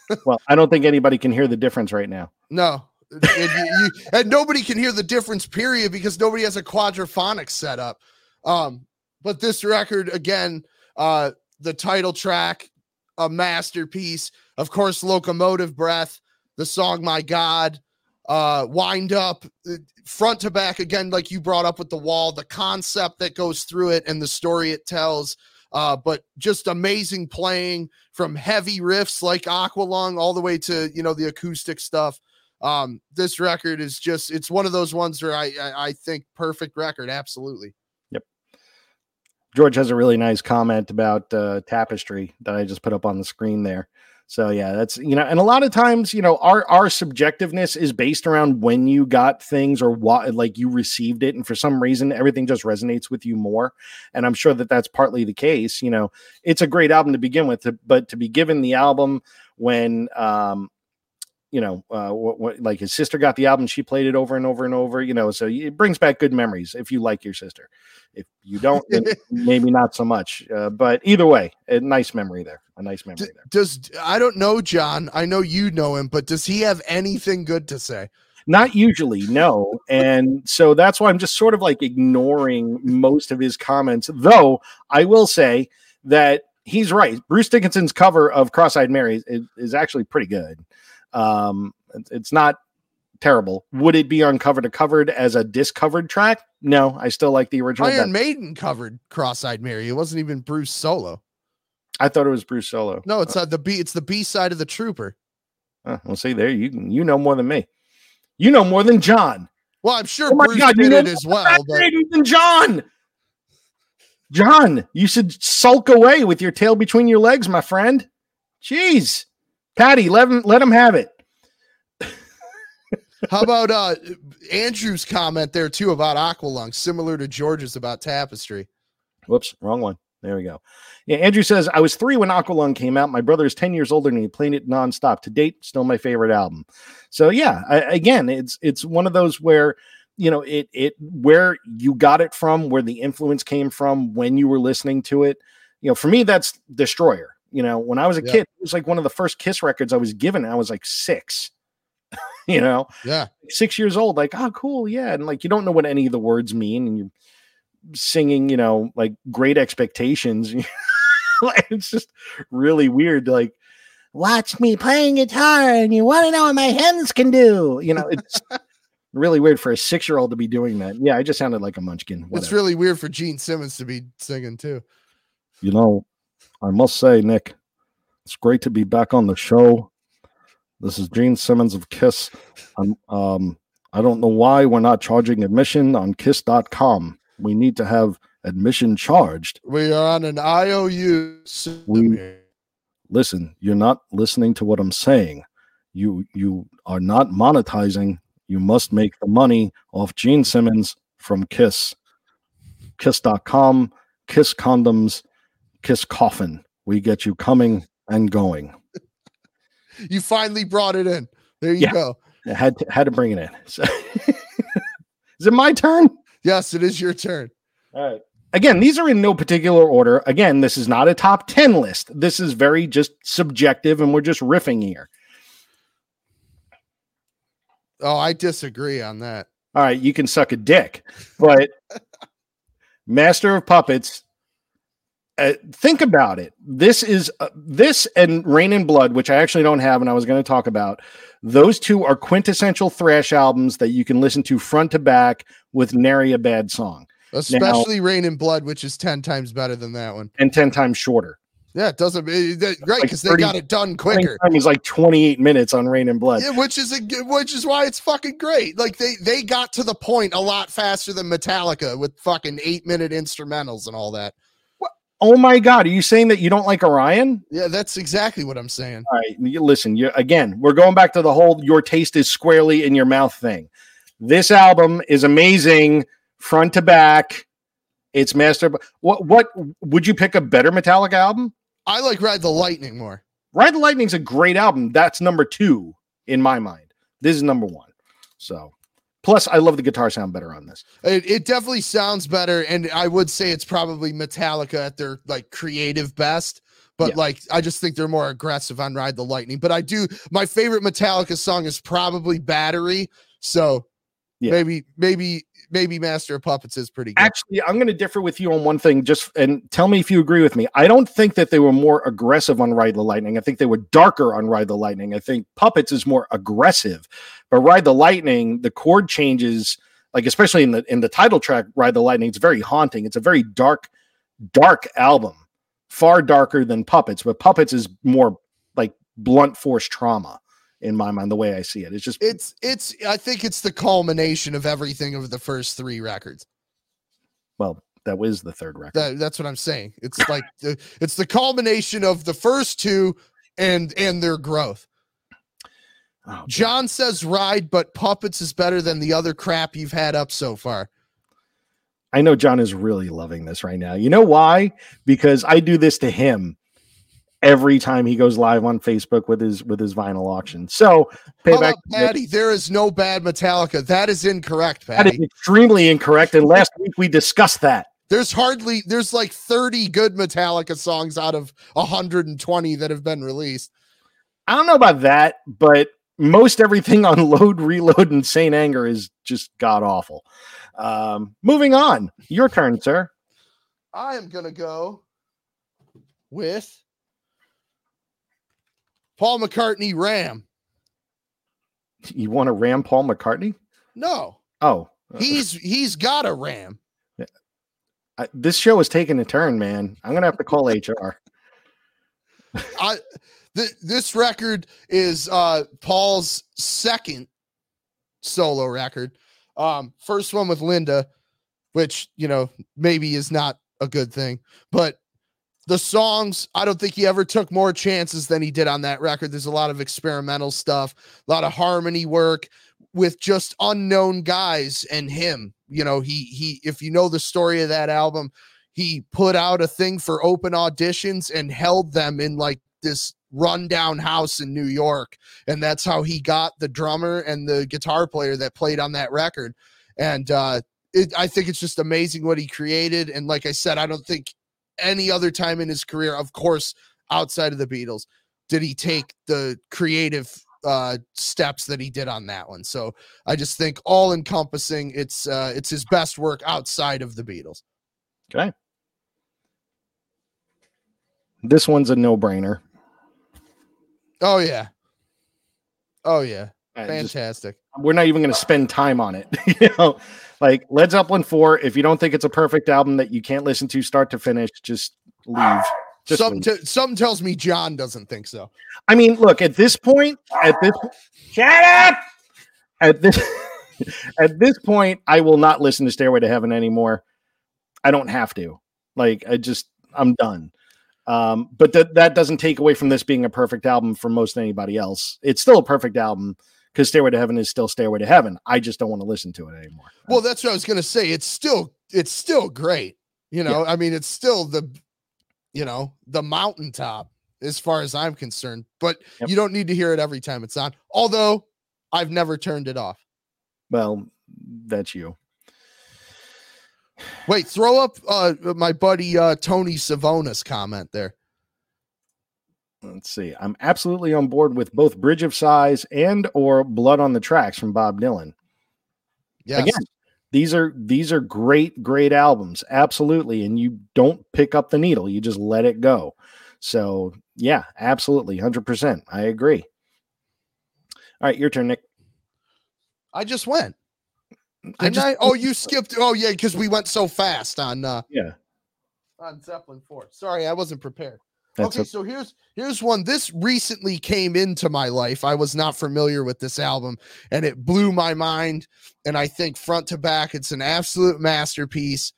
[LAUGHS] well, I don't think anybody can hear the difference right now. No. and, you, you, and nobody can hear the difference, period, because nobody has a quadraphonic setup. Um, but this record, again, uh, the title track, a masterpiece. Of course, Locomotive Breath, the song My God, uh, wind up uh, front to back again, like you brought up with the wall, the concept that goes through it and the story it tells. Uh, but just amazing playing from heavy riffs like Aqualung all the way to you know the acoustic stuff. Um, this record is just it's one of those ones where I, I, I think perfect record, absolutely. Yep. George has a really nice comment about uh, tapestry that I just put up on the screen there. So yeah, that's you know, and a lot of times, you know, our our subjectiveness is based around when you got things or what like you received it, and for some reason, everything just resonates with you more. And I'm sure that that's partly the case. You know, it's a great album to begin with, but to be given the album when um you know, uh, what, what, like his sister got the album, she played it over and over and over, you know, so it brings back good memories if you like your sister. If you don't, [LAUGHS] maybe not so much. Uh, but either way, a nice memory there. A nice memory there. Does I don't know John. I know you know him, but does he have anything good to say? Not usually, no. And so that's why I'm just sort of like ignoring most of his comments. Though I will say that he's right. Bruce Dickinson's cover of Cross-eyed Mary is, is actually pretty good. Um, it's not terrible. Would it be on cover to covered as a discovered track? No, I still like the original. Iron Maiden covered Cross-eyed Mary. It wasn't even Bruce solo. I thought it was Bruce solo. No, it's uh, the B. It's the B side of the Trooper. Uh, well, see there, you you know more than me. You know more than John. Well, I'm sure oh Bruce God, did it as well. But... Than John. John, you should sulk away with your tail between your legs, my friend. Jeez. Patty, let him let him have it. How about uh Andrew's comment there too about Aqualung, similar to George's about Tapestry? Whoops, wrong one. There we go. Yeah, Andrew says I was three when Aqualung came out. My brother is ten years older and he played it nonstop. To date, still my favorite album. So yeah, I, again, it's it's one of those where you know it it where you got it from, where the influence came from when you were listening to it. You know, for me, that's Destroyer. You know, when I was a yeah. kid, it was like one of the first Kiss records I was given. I was like six. [LAUGHS] you know, yeah, six years old. Like, oh, cool, yeah, and like you don't know what any of the words mean, and you're singing, you know, like great expectations. [LAUGHS] it's just really weird. Like, watch me playing guitar, and you want to know what my hands can do. You know, it's. really weird for a six year old to be doing that. Yeah, I just sounded like a munchkin. Whatever. It's really weird for Gene Simmons to be singing too. You know, I must say, Nick, it's great to be back on the show. This is Gene Simmons of Kiss. I'm, um, I don't know why we're not charging admission on kiss.com. We need to have admission charged. We are on an IOU. We, listen, you're not listening to what I'm saying. You you are not monetizing. You must make the money off Gene Simmons from Kiss. Kiss.com, Kiss condoms, kiss coffin. We get you coming and going. [LAUGHS] you finally brought it in. There you yeah, go. I had to, had to bring it in. [LAUGHS] So is it my turn? Yes, it is your turn. All right. Again, these are in no particular order. Again, this is not a top 10 list. This is very just subjective and we're just riffing here. Oh, I disagree on that. All right, you can suck a dick. But [LAUGHS] Master of Puppets uh, think about it. This is uh, this and Reign in Blood, which I actually don't have, and I was going to talk about. Those two are quintessential thrash albums that you can listen to front to back with nary a bad song. Especially now, Reign in Blood, which is ten times better than that one, and ten times shorter. Yeah, it doesn't it, it, right because like they got it done quicker. Time is like 28 minutes on Reign in Blood. Yeah, which is a which is why it's fucking great. Like they they got to the point a lot faster than Metallica with fucking eight minute instrumentals and all that. Oh my God, are you saying that you don't like Orion? Yeah, that's exactly what I'm saying. All right, you listen. You again, we're going back to the whole "your taste is squarely in your mouth" thing. This album is amazing, front to back. It's master. What what would you pick a better Metallica album? I like Ride the Lightning more. Ride the Lightning's a great album. That's number two in my mind. This is number one. So Plus, I love the guitar sound better on this. It, it, definitely sounds better, and I would say it's probably Metallica at their like creative best. But yeah. like, I just think they're more aggressive on Ride the Lightning. But I do my favorite Metallica song is probably Battery. So yeah. maybe maybe maybe Master of Puppets is pretty good. Actually, I'm going to differ with you on one thing. Just and tell me if you agree with me. I don't think that they were more aggressive on Ride the Lightning. I think they were darker on Ride the Lightning. I think Puppets is more aggressive, but Ride the Lightning, the chord changes, like especially in the in the title track, Ride the Lightning, it's very haunting. It's a very dark, dark album, far darker than Puppets. But Puppets is more like blunt force trauma in my mind the way I see it. It's just it's it's I think it's the culmination of everything of the first three records. Well, that was the third record. That, that's what I'm saying. It's like the, it's the culmination of the first two and and their growth. Oh, John says ride, but puppets is better than the other crap you've had up so far. I know John is really loving this right now. You know why? Because I do this to him every time he goes live on Facebook with his with his vinyl auction. So payback Patty? There is no bad Metallica. That is incorrect, that is extremely incorrect. And last week we discussed that. There's hardly there's like 30 good Metallica songs out of 120 that have been released. I don't know about that, but most everything on load, reload, and Saint Anger is just god awful. Um, moving on, your turn, sir. I am gonna go with Paul McCartney Ram. You want to ram Paul McCartney? No, Oh, he's [LAUGHS] he's got a ram. I, this show is taking a turn, man. I'm gonna have to call HR. I th- this record is uh Paul's second solo record. Um first one with Linda, which, you know, maybe is not a good thing, but the songs, I don't think he ever took more chances than he did on that record. There's a lot of experimental stuff, a lot of harmony work with just unknown guys and him. You know, he he if you know the story of that album, he put out a thing for open auditions and held them in like this rundown house in New York. And that's how he got the drummer and the guitar player that played on that record. And uh, it, I think it's just amazing what he created. And like I said, I don't think any other time in his career, of course, outside of the Beatles, did he take the creative uh steps that he did on that one so i just think all encompassing it's uh it's his best work outside of the beatles Okay. This one's a no-brainer. Oh yeah oh yeah just- fantastic we're not even going to spend time on it. [LAUGHS] you know, like Led Zeppelin 4, if you don't think it's a perfect album that you can't listen to start to finish, just leave. Just something, leave. t- something tells me john doesn't think so I mean, look, at this point, at this shut up. At this [LAUGHS] at this point, I will not listen to Stairway to Heaven anymore. I don't have to. Like, I just I'm done. Um, but that that doesn't take away from this being a perfect album for most anybody else. It's still a perfect album because Stairway to Heaven is still Stairway to Heaven. I just don't want to listen to it anymore. well that's what i was gonna say it's still it's still great you know i mean it's still the you know the mountaintop as far as i'm concerned but Yep. you don't need to hear it every time it's on although i've never turned it off well, that's you. Wait, throw up uh my buddy uh Tony Savona's comment there. Let's see. I'm absolutely on board with both Bridge of Sighs and or Blood on the Tracks from Bob Dylan. Yes. Again, these are these are great great albums absolutely and you don't pick up the needle you just let it go so yeah absolutely 100% i agree all right your turn nick I just went. I just- I? Oh, you skipped. Oh, yeah, because we went so fast on uh yeah on Zeppelin 4. Sorry, I wasn't prepared. that's okay, a- so here's here's one. This recently came into my life. I was not familiar with this album, and it blew my mind. And I think front to back, it's an absolute masterpiece.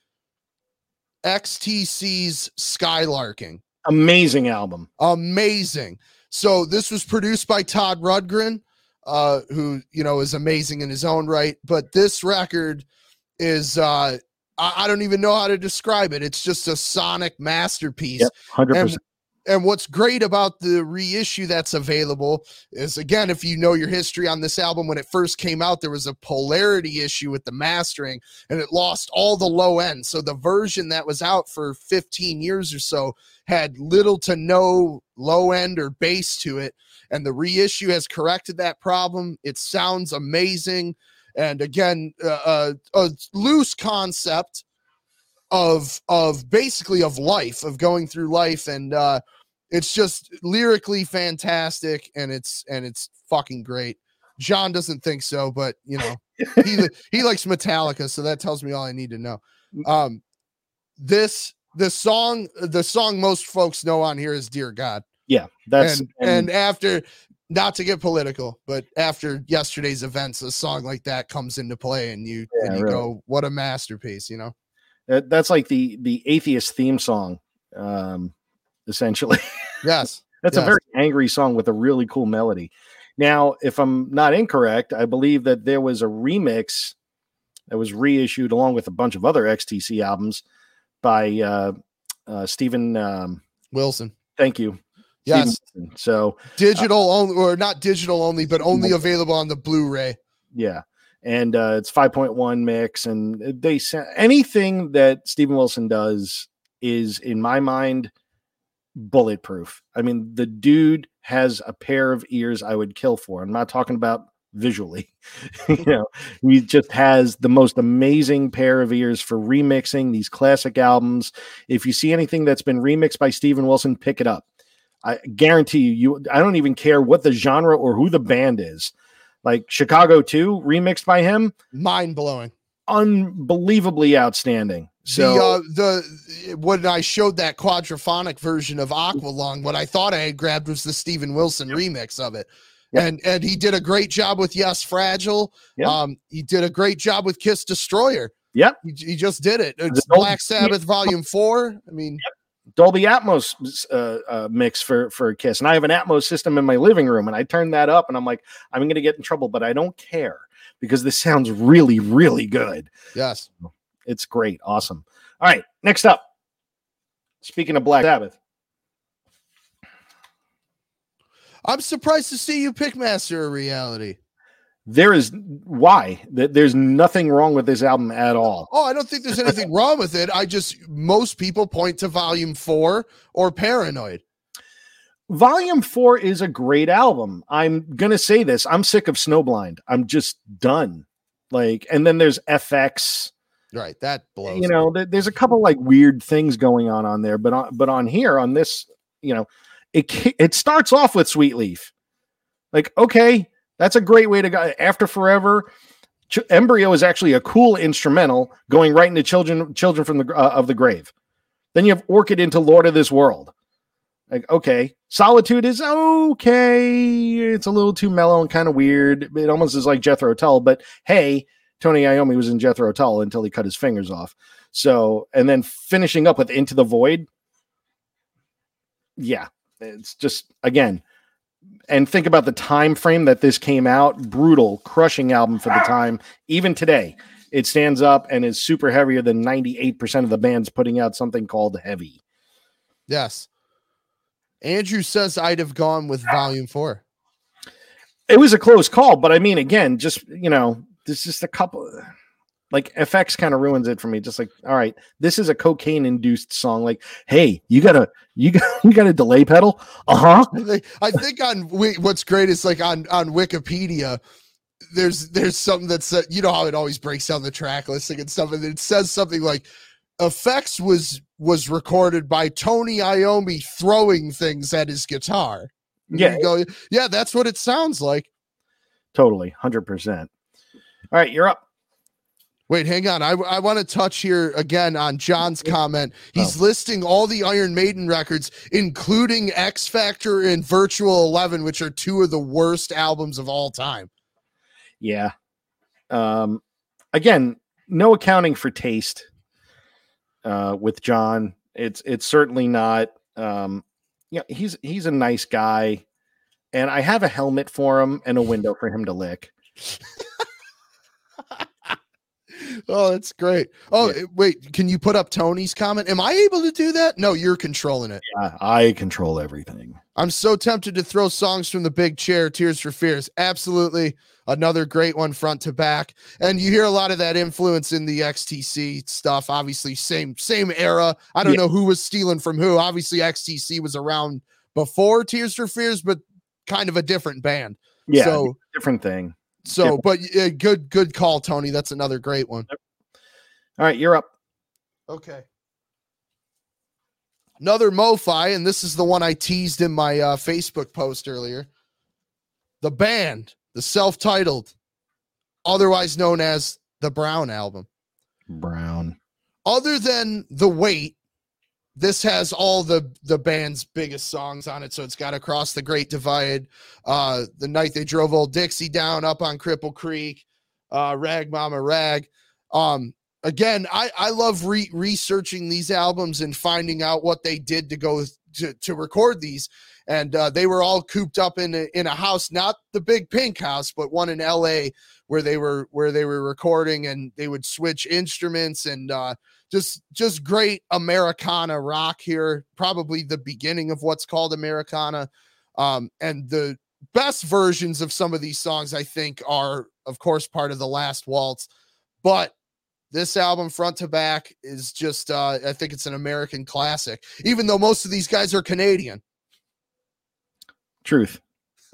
XTC's Skylarking. amazing album amazing. So this was produced by Todd Rundgren, uh, who you know is amazing in his own right. But this record is uh, I, I don't even know how to describe it. It's just a sonic masterpiece. Yep. 100% And what's great about the reissue that's available is again, if you know your history on this album, when it first came out, there was a polarity issue with the mastering and it lost all the low end. So the version that was out for 15 years or so had little to no low end or bass to it. And the reissue has corrected that problem. It sounds amazing. And again, uh, uh, a loose concept of of basically of life of going through life and uh it's just lyrically fantastic and it's and it's fucking great john doesn't think so but you know he [LAUGHS] he likes metallica so that tells me all i need to know um this the song the song most folks know on here is dear god yeah that's and, and after not to get political but after yesterday's events a song like that comes into play and you and you really. go what a masterpiece you know that- that's like the the atheist theme song um essentially [LAUGHS] yes That's a very angry song with a really cool melody. Now, if I'm not incorrect, I believe that there was a remix that was reissued along with a bunch of other XTC albums by uh, uh, Steven. Um, Wilson. thank you. Yes, Steven Wilson. So digital only, or not digital only, but only available on the Blu-ray. yeah, and uh, it's 5.1 mix, and they sa- anything that Steven Wilson does is, in my mind, bulletproof. I mean, the dude has a pair of ears I would kill for. I'm not talking about visually. [LAUGHS] you know, he just has the most amazing pair of ears for remixing these classic albums. If you see anything that's been remixed by Steven Wilson, pick it up. I guarantee you, you I don't even care what the genre or who the band is. Like Chicago 2 remixed by him, Mind blowing. unbelievably outstanding. So the uh, the when I showed that quadraphonic version of Aqualung, what I thought I had grabbed was the Steven Wilson remix of it. Yep. And and he did a great job with Yes Fragile. Yep. Um, he did a great job with Kiss Destroyer. Yep. He, he just did it. It's Black Sabbath Volume Four. I mean, Dolby Atmos uh, uh, mix for for Kiss, and I have an Atmos system in my living room, and I turned that up, and I'm like, I'm going to get in trouble, but I don't care because this sounds really, really good. yes. It's great, awesome. All right, next up. Speaking of Black Sabbath, I'm surprised to see you pick Master of Reality. There is why Th- there's nothing wrong with this album at all. Oh, I don't think there's anything wrong with it. I just most people point to Volume Four or Paranoid. Volume four is a great album. I'm gonna say this. I'm sick of Snowblind. I'm just done. Like, and then there's FX. Right, that blows. you know there- there's a couple like weird things going on on there but on but on here on this you know it it starts off with sweet leaf like okay that's a great way to go after forever Ch- embryo is actually a cool instrumental going right into children children from the uh, of the grave then you have orchid into lord of this world like okay solitude is okay it's a little too mellow and kind of weird it almost is like jethro tull but hey Tony Iommi was in Jethro Tull until he cut his fingers off. So, and then finishing up with Into the Void. Yeah, it's just again, and think about the time frame that this came out. Brutal, crushing album for the time. Even today, it stands up and is super heavier than ninety eight percent of the bands putting out something called heavy. Yes. Andrew says I'd have gone with volume four. It was a close call, but I mean, again, just you know, there's just a couple. Like FX kind of ruins it for me. Just like, all right, this is a cocaine induced song. Like, hey, you gotta, you got, [LAUGHS] you got a delay pedal. [LAUGHS] Uh huh. I think, on what's great is like on on Wikipedia, there's there's something that's uh, you know how it always breaks down the track listing and stuff, and it says something like effects was was recorded by Tony Iommi throwing things at his guitar. And Yeah. you go, yeah, that's what it sounds like. Totally, hundred percent. All right, you're up. Wait, hang on. I, I want to touch here again on John's comment. He's listing all the Iron Maiden records, including X Factor and Virtual 11, which are two of the worst albums of all time. Yeah. Um, again, no accounting for taste. Uh, with John, it's it's certainly not. Um, yeah, he's he's a nice guy, and I have a helmet for him and a window for him to lick. [LAUGHS] Oh, that's great. Oh, Yeah. eh, wait, can you put up Tony's comment? Am I able to do that? No, you're controlling it. I, I control everything. I'm so tempted to throw songs from the big chair, Tears for Fears. Absolutely. Another great one front to back. And you hear a lot of that influence in the XTC stuff. Obviously, same same era. I don't Yeah. know who was stealing from who. Obviously, XTC was around before Tears for Fears, but kind of a different band. Yeah, So different thing. So but uh, good good call, Tony. That's another great one. All right, you're up. Okay. Another MoFi, and this is the one I teased in my uh, Facebook post earlier. The band, the self titled, otherwise known as the Brown album. Brown. Other than The Wait, this has all the the band's biggest songs on it. So it's got Across the Great Divide, uh, The Night They Drove Old Dixie Down, Up on Cripple Creek, uh, Rag Mama Rag. Um, again, I, I love re- researching these albums and finding out what they did to go to, to record these. And uh, they were all cooped up in a, in a house, not the big pink house, but one in L.A. where they were where they were recording, and they would switch instruments and uh, just just great Americana rock here. Probably the beginning of what's called Americana, um, and the best versions of some of these songs I think are, of course, part of the Last Waltz, but this album front to back is just uh i think it's an american classic even though most of these guys are canadian Truth. [LAUGHS]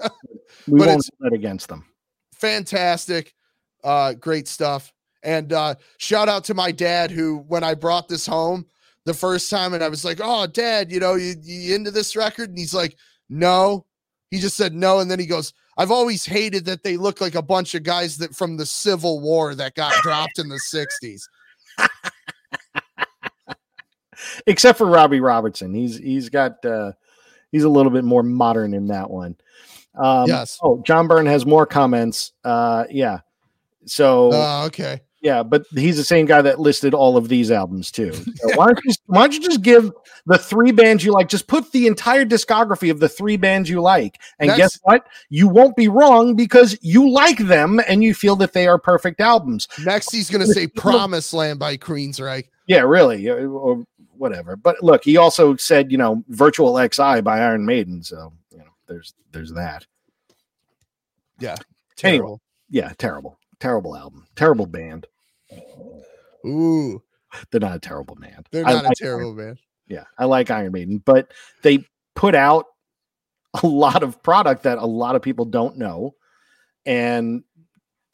we But won't that against them. fantastic uh great stuff and uh shout out to my dad who when i brought this home the first time and i was like oh dad you know you, you into this record and he's like no he just said no and then he goes i've always hated that they look like a bunch of guys that from the civil war that got [LAUGHS] dropped in the 60s [LAUGHS] Except for Robbie Robertson. He's he's got uh he's a little bit more modern in that one. Um Yes. oh John Byrne has more comments. Uh yeah. So uh, okay yeah, but he's the same guy that listed all of these albums too. [LAUGHS] So why don't you why don't you just give the three bands you like? Just put the entire discography of the three bands you like, and That's- guess what? You won't be wrong because you like them and you feel that they are perfect albums. next he's gonna say promised land by queensryche Yeah, really, or whatever. But look, he also said, you know, Virtual XI by Iron Maiden. So you know, there's there's that. Yeah. terrible Yeah, terrible, terrible album, terrible band. ooh They're not a terrible band. they're not a like terrible band yeah, I like Iron Maiden, but they put out a lot of product that a lot of people don't know, and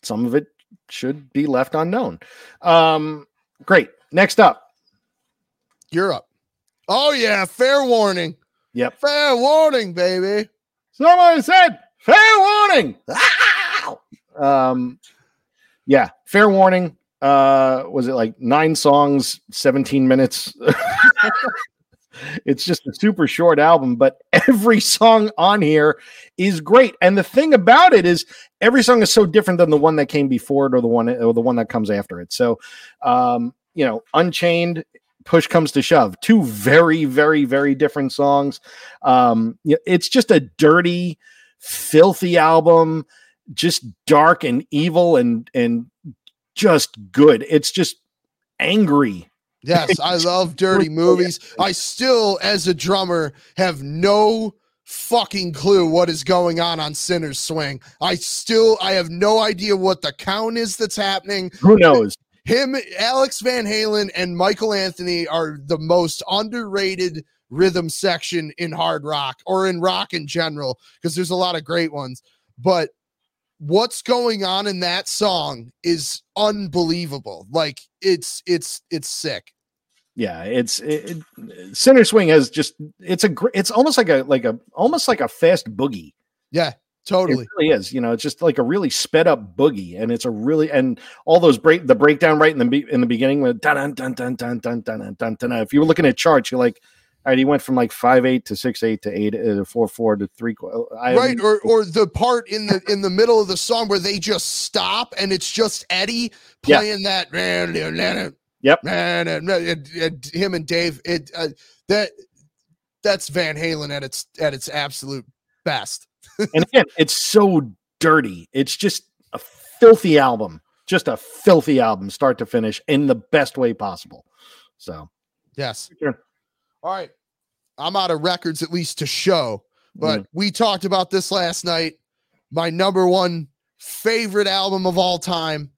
some of it should be left unknown. Um, great. Next up, Europe. Oh yeah, fair warning. Yep. Fair warning, baby. Someone said, fair warning. Ow! Um, yeah, fair warning. Uh, was it like nine songs, 17 minutes? [LAUGHS] it's just a super short album, but every song on here is great. And the thing about it is every song is so different than the one that came before it or the one or the one that comes after it. So um, you know, Unchained, push comes to shove, two very, very, very different songs. Um, it's just a dirty, filthy album, just dark and evil and and just good. It's just angry. Yes, [LAUGHS] I love dirty movies. I still, as a drummer, have no fucking clue what is going on on Sinner's Swing. I still, I have no idea what the count is that's happening. Who knows? Him, Alex Van Halen, and Michael Anthony are the most underrated rhythm section in hard rock or in rock in general because there's a lot of great ones. But what's going on in that song is unbelievable. Like it's it's it's sick. Yeah, it's it, it, Sinner's Swing has just it's a it's almost like a like a almost like a fast boogie. Yeah, It totally. really is. You know, it's just like a really sped up boogie, and it's a really and all those break the breakdown right in the be- in the beginning with dun dun dun dun dun dun dun dun dun. If you were looking at charts, you're like, all right, he went from like five eight to six eight to eight uh, four four to three. qu- I right or or the part in the in the middle of the song where they just stop and it's just Eddie Yeah. playing that Yep. man and, and, and him and Dave it uh, that that's Van Halen at its at its absolute best. And again, it's so dirty. It's just a filthy album, just a filthy album, start to finish, in the best way possible. So, Yes. Sure. All right. I'm out of records at least to show, but mm-hmm. we talked about this last night. My number one favorite album of all time,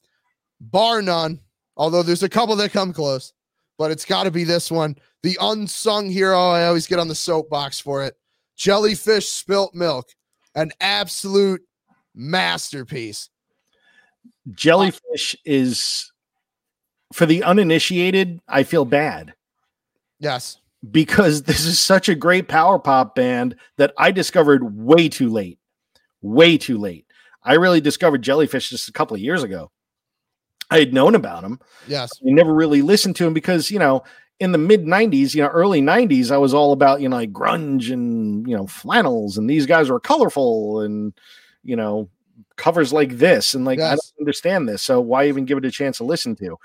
bar none. Although there's a couple that come close, but it's got to be this one. The unsung hero. I always get on the soapbox for it. Jellyfish spilt milk, an absolute masterpiece. Jellyfish is for the uninitiated. I feel bad Yes. because this is such a great power pop band that I discovered way too late. Way too late. I really discovered Jellyfish just a couple of years ago. I had known about them. Yes. I never really listened to them because, you know, in the mid 90s, you know, early 90s, I was all about, you know, like grunge and, you know, flannels, and these guys were colorful and, you know, covers like this. And like, I don't understand this. So why even give it a chance to listen to?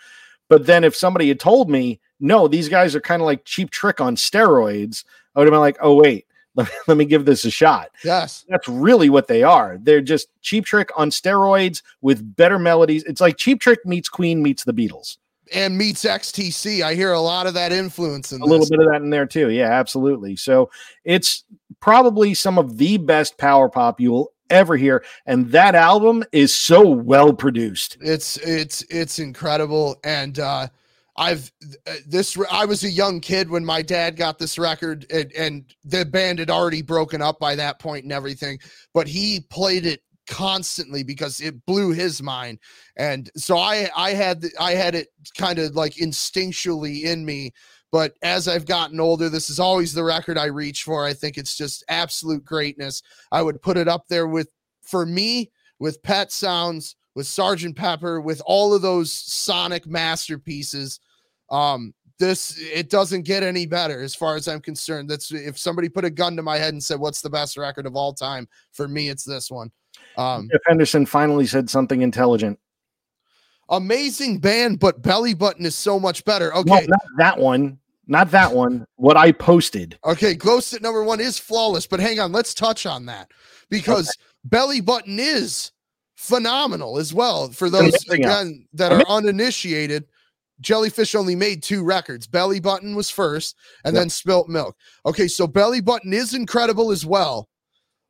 But then if somebody had told me, no, these guys are kind of like cheap trick on steroids, I would have been like, oh, wait, [LAUGHS] let me give this a shot. Yes. That's really what they are. They're just Cheap Trick on steroids with better melodies. It's like Cheap Trick meets Queen meets the Beatles. And meets XTC. I hear a lot of that influence in a little bit of that in there too. Yeah, absolutely. So it's probably some of the best power pop you'll ever hear and that album is so well produced it's it's it's incredible and uh I've uh, this I was a young kid when my dad got this record and, and the band had already broken up by that point and everything but he played it constantly because it blew his mind and so I I had I had it kind of like instinctually in me but as I've gotten older, this is always the record I reach for. I think it's just absolute greatness. I would put it up there with, for me, with Pet Sounds, with Sergeant Pepper, with all of those sonic masterpieces. Um, this it doesn't get any better as far as I'm concerned. That's if somebody put a gun to my head and said, "What's the best record of all time?" For me, it's this one. Um, Jeff Henderson finally said something intelligent amazing band, but Belly Button is so much better. Okay, no, not that one, not that one. What I posted. Okay, Ghost at number one is flawless, but hang on, let's touch on that because okay. Belly Button is phenomenal as well. For those again that are uninitiated, Jellyfish only made two records. Belly Button was first, and yep. then Spilt Milk. Okay, so Belly Button is incredible as well,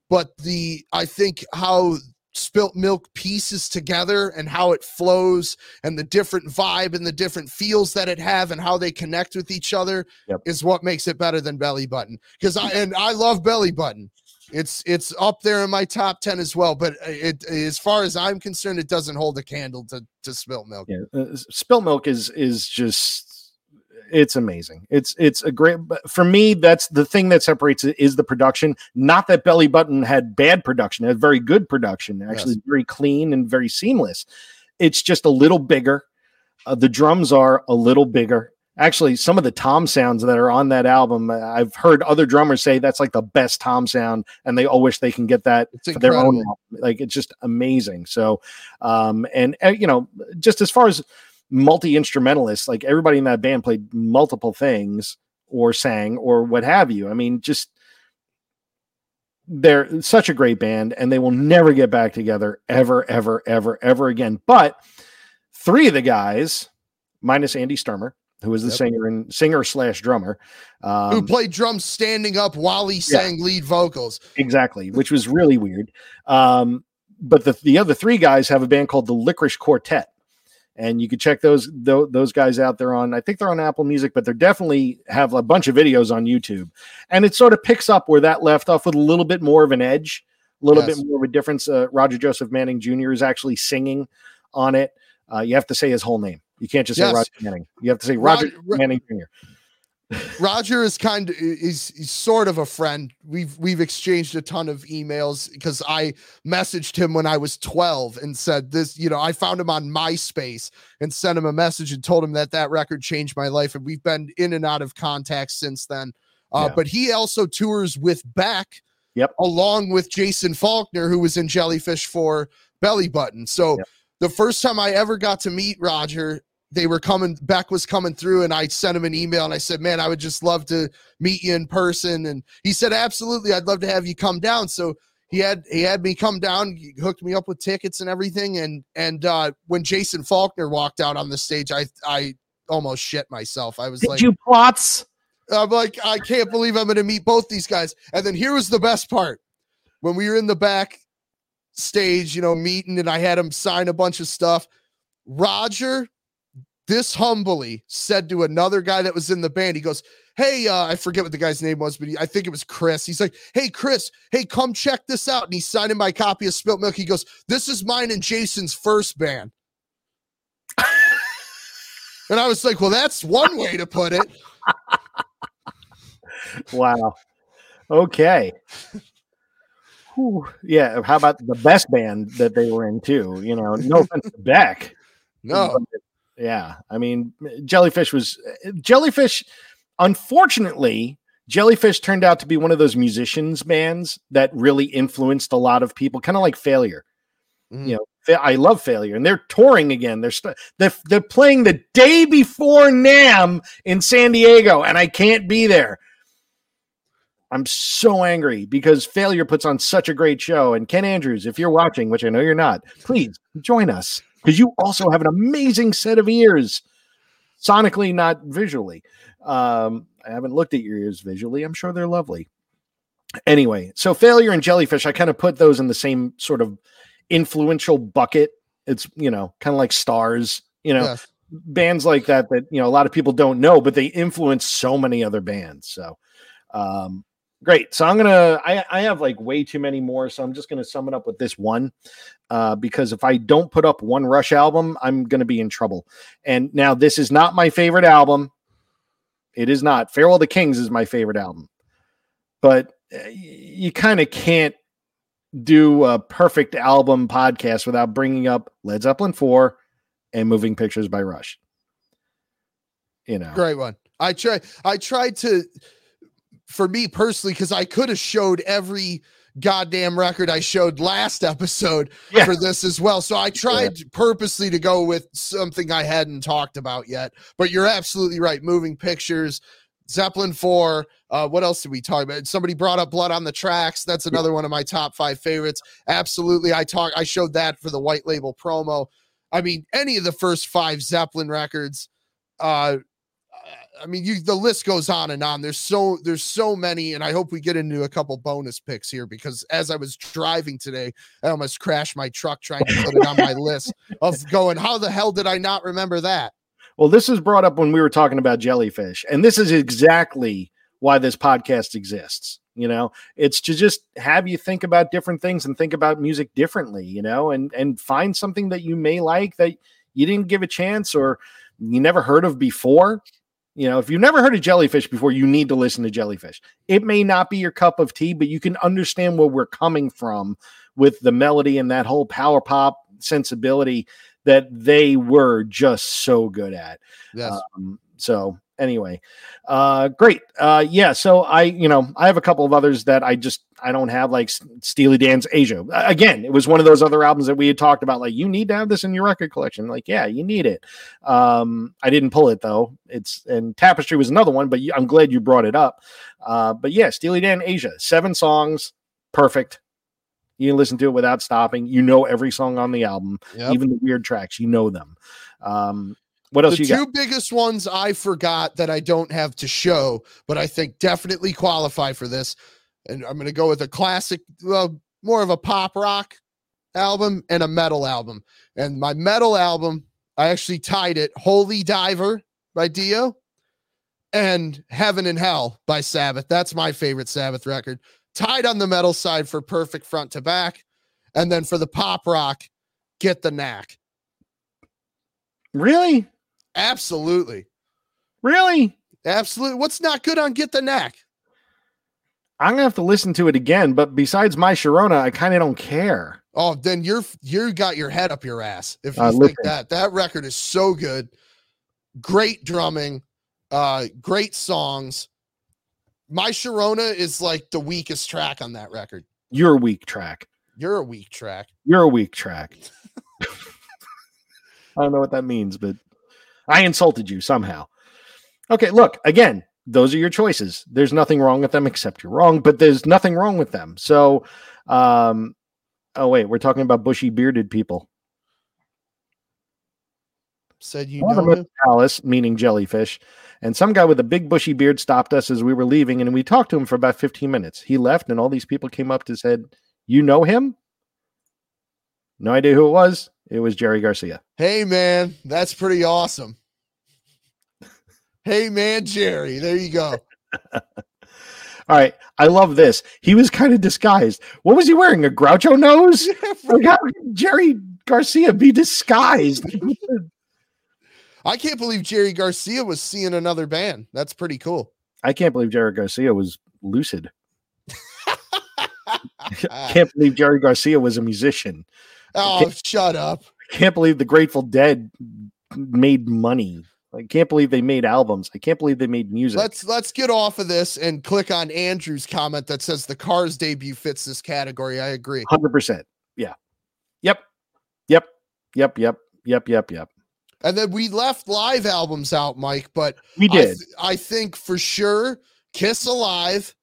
but the I think how spilt milk pieces together and how it flows and the different vibe and the different feels that it have and how they connect with each other yep. is what makes it better than belly button. Because i and i love belly button. It's it's up there in my top 10 as well but it as far as i'm concerned it doesn't hold a candle to to spilt milk. Yeah uh, spilt milk is is just it's amazing. It's it's a great for me. That's the thing that separates it is the production. Not that Belly Button had bad production; it had very good production. Actually, yes. very clean and very seamless. It's just a little bigger. Uh, the drums are a little bigger. Actually, some of the tom sounds that are on that album, uh, I've heard other drummers say that's like the best tom sound, and they all wish they can get that it's for their own. Album. Like it's just amazing. So, um, and uh, you know, just as far as multi instrumentalists. Like everybody in that band played multiple things or sang or what have you. I mean, just they're such a great band and they will never get back together ever, ever, ever, ever again. But three of the guys, minus Andy Sturmer, who was the yep. singer and singer slash drummer, um, who played drums standing up while he sang yeah, lead vocals. Exactly, which was really weird. Um, but the, the other three guys have a band called the Lickerish Quartet and you can check those those guys out. There on i think they're on apple music but they're definitely have a bunch of videos on youtube. And it sort of picks up where that left off with a little bit more of an edge a little yes. bit more of a difference. Uh, roger joseph manning jr is actually singing on it. Uh, you have to say his whole name. You can't just yes. say roger manning. You have to say roger, roger manning jr Roger is kind of is, is sort of a friend. We've we've exchanged a ton of emails because I messaged him when I was 12 and said this, you know, I found him on MySpace and sent him a message and told him that that record changed my life and we've been in and out of contact since then. Uh, yeah. but he also tours with Beck. Yep. Along with Jason Falkner who was in Jellyfish for Belly Button. So yep. the first time I ever got to meet Roger they were coming beck was coming through and i sent him an email and i said man i would just love to meet you in person. And he said absolutely i'd love to have you come down. So he had he had me come down he hooked me up with tickets and everything and and uh when jason falkner walked out on the stage i i almost shit myself. I was Did like you plots? I'm like i can't believe i'm gonna meet both these guys. And then here was the best part. When we were in the back stage you know meeting and i had him sign a bunch of stuff roger this humbly said to another guy that was in the band, he goes, Hey, uh, I forget what the guy's name was, but he, I think it was Chris. He's like, Hey, Chris, hey, come check this out. And he signed in my copy of Spilt Milk. He goes, This is mine and Jason's first band. [LAUGHS] and I was like, Well, that's one way to put it. wow. Okay. Whew. Yeah. How about the best band that they were in, too? You know, no offense to Beck. No. Yeah, I mean, jellyfish was jellyfish. Unfortunately, jellyfish turned out to be one of those musicians bands that really influenced a lot of people, kind of like Failure. Mm. You know, I love Failure, and they're touring again. They're st- they're they're playing the day before NAMM in San Diego, and I can't be there. I'm so angry because failure puts on such a great show. And Ken Andrews, if you're watching, which I know you're not, please join us because you also have an amazing set of ears, sonically, not visually. Um, I haven't looked at your ears visually. I'm sure they're lovely. Anyway, so failure and jellyfish, I kind of put those in the same sort of influential bucket. It's you know kind of like stars, you know. Yes. Bands like that that you know a lot of people don't know, but they influence so many other bands. So, um, great. So I'm gonna I, I have like way too many more, so I'm just gonna sum it up with this one. Uh, because if I don't put up one Rush album, I'm gonna be in trouble. And now this is not my favorite album. It is not. Farewell to Kings is my favorite album. But uh, you kind of can't do a perfect album podcast without bringing up Led Zeppelin 4 and Moving Pictures by Rush. You know. Great one. I try I tried to for me personally cuz I could have showed every goddamn record I showed last episode yeah. for this as well. So I tried yeah. purposely to go with something I hadn't talked about yet. But you're absolutely right. Moving pictures, Zeppelin 4. Uh, what else did we talk about? Somebody brought up Blood on the Tracks. That's another one of my top five favorites. Absolutely. I talk I showed that for the white label promo. I mean, any of the first five Zeppelin records, uh, I mean, you the list goes on and on. There's so there's so many, and I hope we get into a couple bonus picks here because as I was driving today, I almost crashed my truck trying to put it on my list of going, how the hell did I not remember that? Well, this was brought up when we were talking about jellyfish, and this is exactly why this podcast exists. You know, it's to just have you think about different things and think about music differently, you know, and and find something that you may like that you didn't give a chance or you never heard of before. You know, if you've never heard of jellyfish before, you need to listen to jellyfish. It may not be your cup of tea, but you can understand where we're coming from with the melody and that whole power pop sensibility that they were just so good at. Yes. Um, so anyway, uh, great. Uh, yeah. So I, you know, I have a couple of others that I just I don't have like Steely Dan's Aja. Again, it was one of those other albums that we had talked about. Like, you need to have this in your record collection. Like, yeah, you need it. Um, I didn't pull it though. It's and Tapestry was another one, but I'm glad you brought it up. Uh, but yeah, Steely Dan Aja, seven songs, perfect. You can listen to it without stopping. You know every song on the album, yep. even the weird tracks. You know them. Um, what else the you two got? biggest ones I forgot that I don't have to show, but I think definitely qualify for this. And I'm going to go with a classic, well, more of a pop rock album and a metal album. And my metal album, I actually tied it Holy Diver by Dio and Heaven and Hell by Sabbath. That's my favorite Sabbath record. Tied on the metal side for perfect front to back. And then for the pop rock, Get the Knack. Really? Absolutely. Really? Absolutely. What's not good on Get the Knack? I'm gonna have to listen to it again, but besides my Sharona, I kind of don't care. Oh, then you're you got your head up your ass if you uh, think listen. that that record is so good. Great drumming, uh, great songs. My Sharona is like the weakest track on that record. You're a weak track. You're a weak track. You're a weak track. [LAUGHS] [LAUGHS] I don't know what that means, but I insulted you somehow. Okay, look, again, those are your choices. There's nothing wrong with them except you're wrong, but there's nothing wrong with them. So, um, oh, wait, we're talking about bushy bearded people. Said you know Alice, meaning jellyfish, and some guy with a big bushy beard stopped us as we were leaving, and we talked to him for about 15 minutes. He left, and all these people came up to said, "You know him?" No idea who it was. It was Jerry Garcia. Hey, man, that's pretty awesome. hey, man, Jerry. There you go. [LAUGHS] All right. I love this. He was kind of disguised. What was he wearing? A Groucho nose? [LAUGHS] like how Jerry Garcia be disguised? [LAUGHS] I can't believe Jerry Garcia was seeing another band. That's pretty cool. I can't believe Jerry Garcia was lucid. can't believe Jerry Garcia was a musician. Oh, shut up. I can't believe the Grateful Dead made money. I can't believe they made albums. I can't believe they made music. Let's let's get off of this and click on Andrew's comment that says the Cars debut fits this category. I agree. 100%. Yeah. Yep. Yep. Yep, yep. Yep, yep, yep. And then we left live albums out, Mike, but we did. I, th- I think for sure Kiss Alive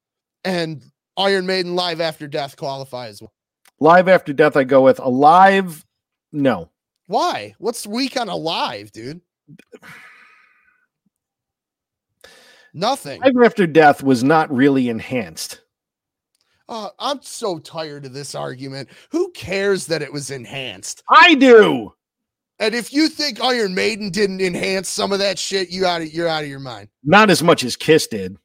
and Iron Maiden Live After Death qualify as well. Live After Death, I go with Alive. No. Why? What's weak on Alive, dude? Nothing. Live After Death was not really enhanced. Uh, I'm so tired of this argument. Who cares that it was enhanced? I do. And if you think Iron Maiden didn't enhance some of that shit, you out of you're out of your mind. Not as much as Kiss did.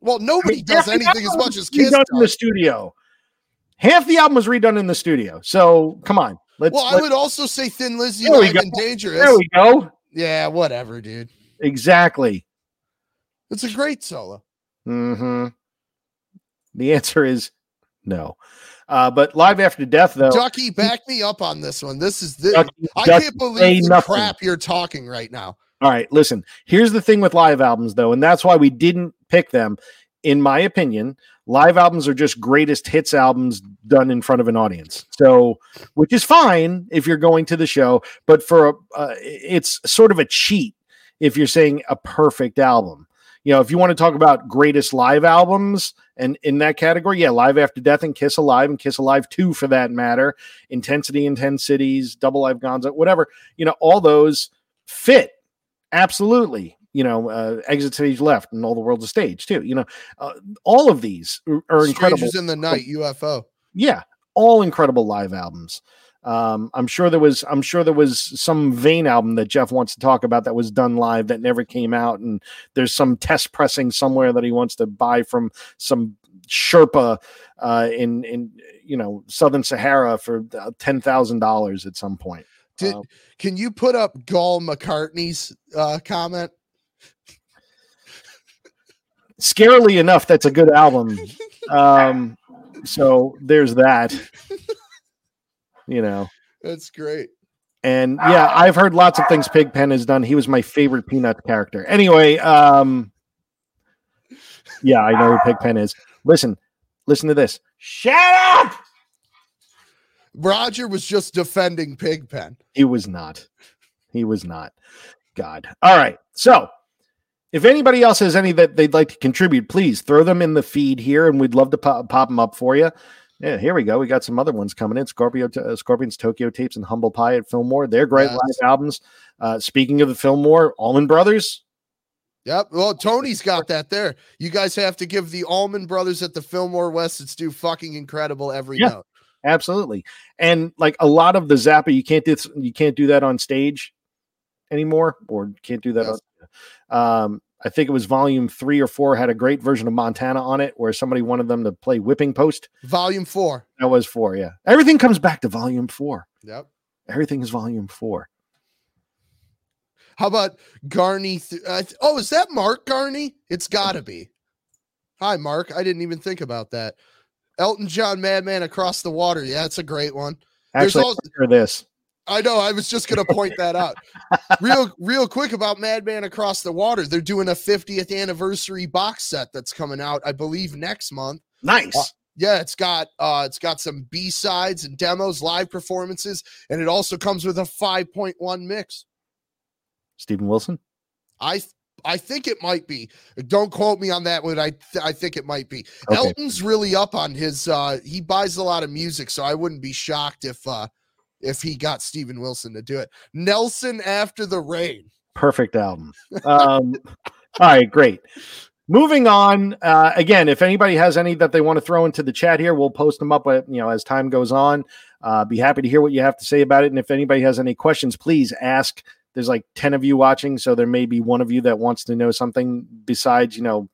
Well, nobody does anything as much as Kiss redone in the studio. Half the album was redone in the studio. So come on. Let's, Well, I let's- would also say Thin Lizzy There we go. Dangerous. there we go. Yeah, whatever, dude. Exactly. It's a great solo. Mm-hmm. The answer is no. Uh, but Live After Death, though, Ducky, back me up on this one. This is the Ducky- I Ducky, can't believe the nothing. crap you're talking right now. All right, listen. Here's the thing with live albums, though, and that's why we didn't pick them. In my opinion, live albums are just greatest hits albums done in front of an audience. So, which is fine if you're going to the show, but for a, uh, it's sort of a cheat if you're saying a perfect album. You know, if you want to talk about greatest live albums and in that category, yeah, Live After Death and Kiss Alive and Kiss Alive 2 for that matter, Intensity in 10 Cities, Double Live Gonzo, whatever, you know, all those fit absolutely you know uh, exit stage left and all the world's a stage too you know uh, all of these are- are incredible Strangers in the Night, UFO. yeah all incredible live albums um, i'm sure there was i'm sure there was some vain album that jeff wants to talk about that was done live that never came out and there's some test pressing somewhere that he wants to buy from some sherpa uh, in in you know southern sahara for uh, $10000 at some point Did Uh, can you put up Gall McCartney's uh, comment? Scarily enough that's a good album. [LAUGHS] Um so there's that. [LAUGHS] You know. That's great. and yeah i've heard lots of things pigpen has done. He was my favorite peanut character. Anyway um yeah i know who pigpen is. Listen listen to this. Shut up! Roger was just defending Pigpen. he was not. He was not. God. All right so if anybody else has any that they'd like to contribute please throw them in the feed here and we'd love to pop, pop them up for you yeah here we go we got some other ones coming in scorpio uh, scorpions tokyo tapes and humble pie at fillmore they're great Yes. live albums uh speaking of the fillmore allman brothers Yep. Well, Tony's got that there. You guys have to give the Allman Brothers at the Fillmore West. It's do fucking incredible every Yeah. note. absolutely and like a lot of the zappa you can't do you can't do that on stage anymore or can't do that Yes. on, um i think it was volume three or four had a great version of montana on it where somebody wanted them to play whipping post Volume four. that was four yeah everything comes back to volume four Yep. everything is volume four How about Garney? Th- uh, oh, is that Mark Garney? It's got to be. Hi, Mark. I didn't even think about that. Elton John, Madman Across the Water. Yeah, it's a great one. There's actually also- this I know. I was just going to point that out. Real, real quick about Madman Across the Water. They're doing a 50th anniversary box set that's coming out, I believe, next month. nice Uh, Yeah, it's got uh, it's got some B sides and demos, live performances, and it also comes with a 5.1 mix. Steven Wilson I th- I think it might be. Don't quote me on that, but I th- I think it might be. Okay. Elton's really up on his. uh He buys a lot of music, so I wouldn't be shocked if uh if he got Steven Wilson to do it. Nelson after the rain. perfect album. Um [LAUGHS] all right great. Moving on uh again if anybody has any that they want to throw into the chat here we'll post them up uh, you know as time goes on. Uh be happy to hear what you have to say about it. And if anybody has any questions please ask. There's like 10 of you watching so there may be one of you that wants to know something besides you know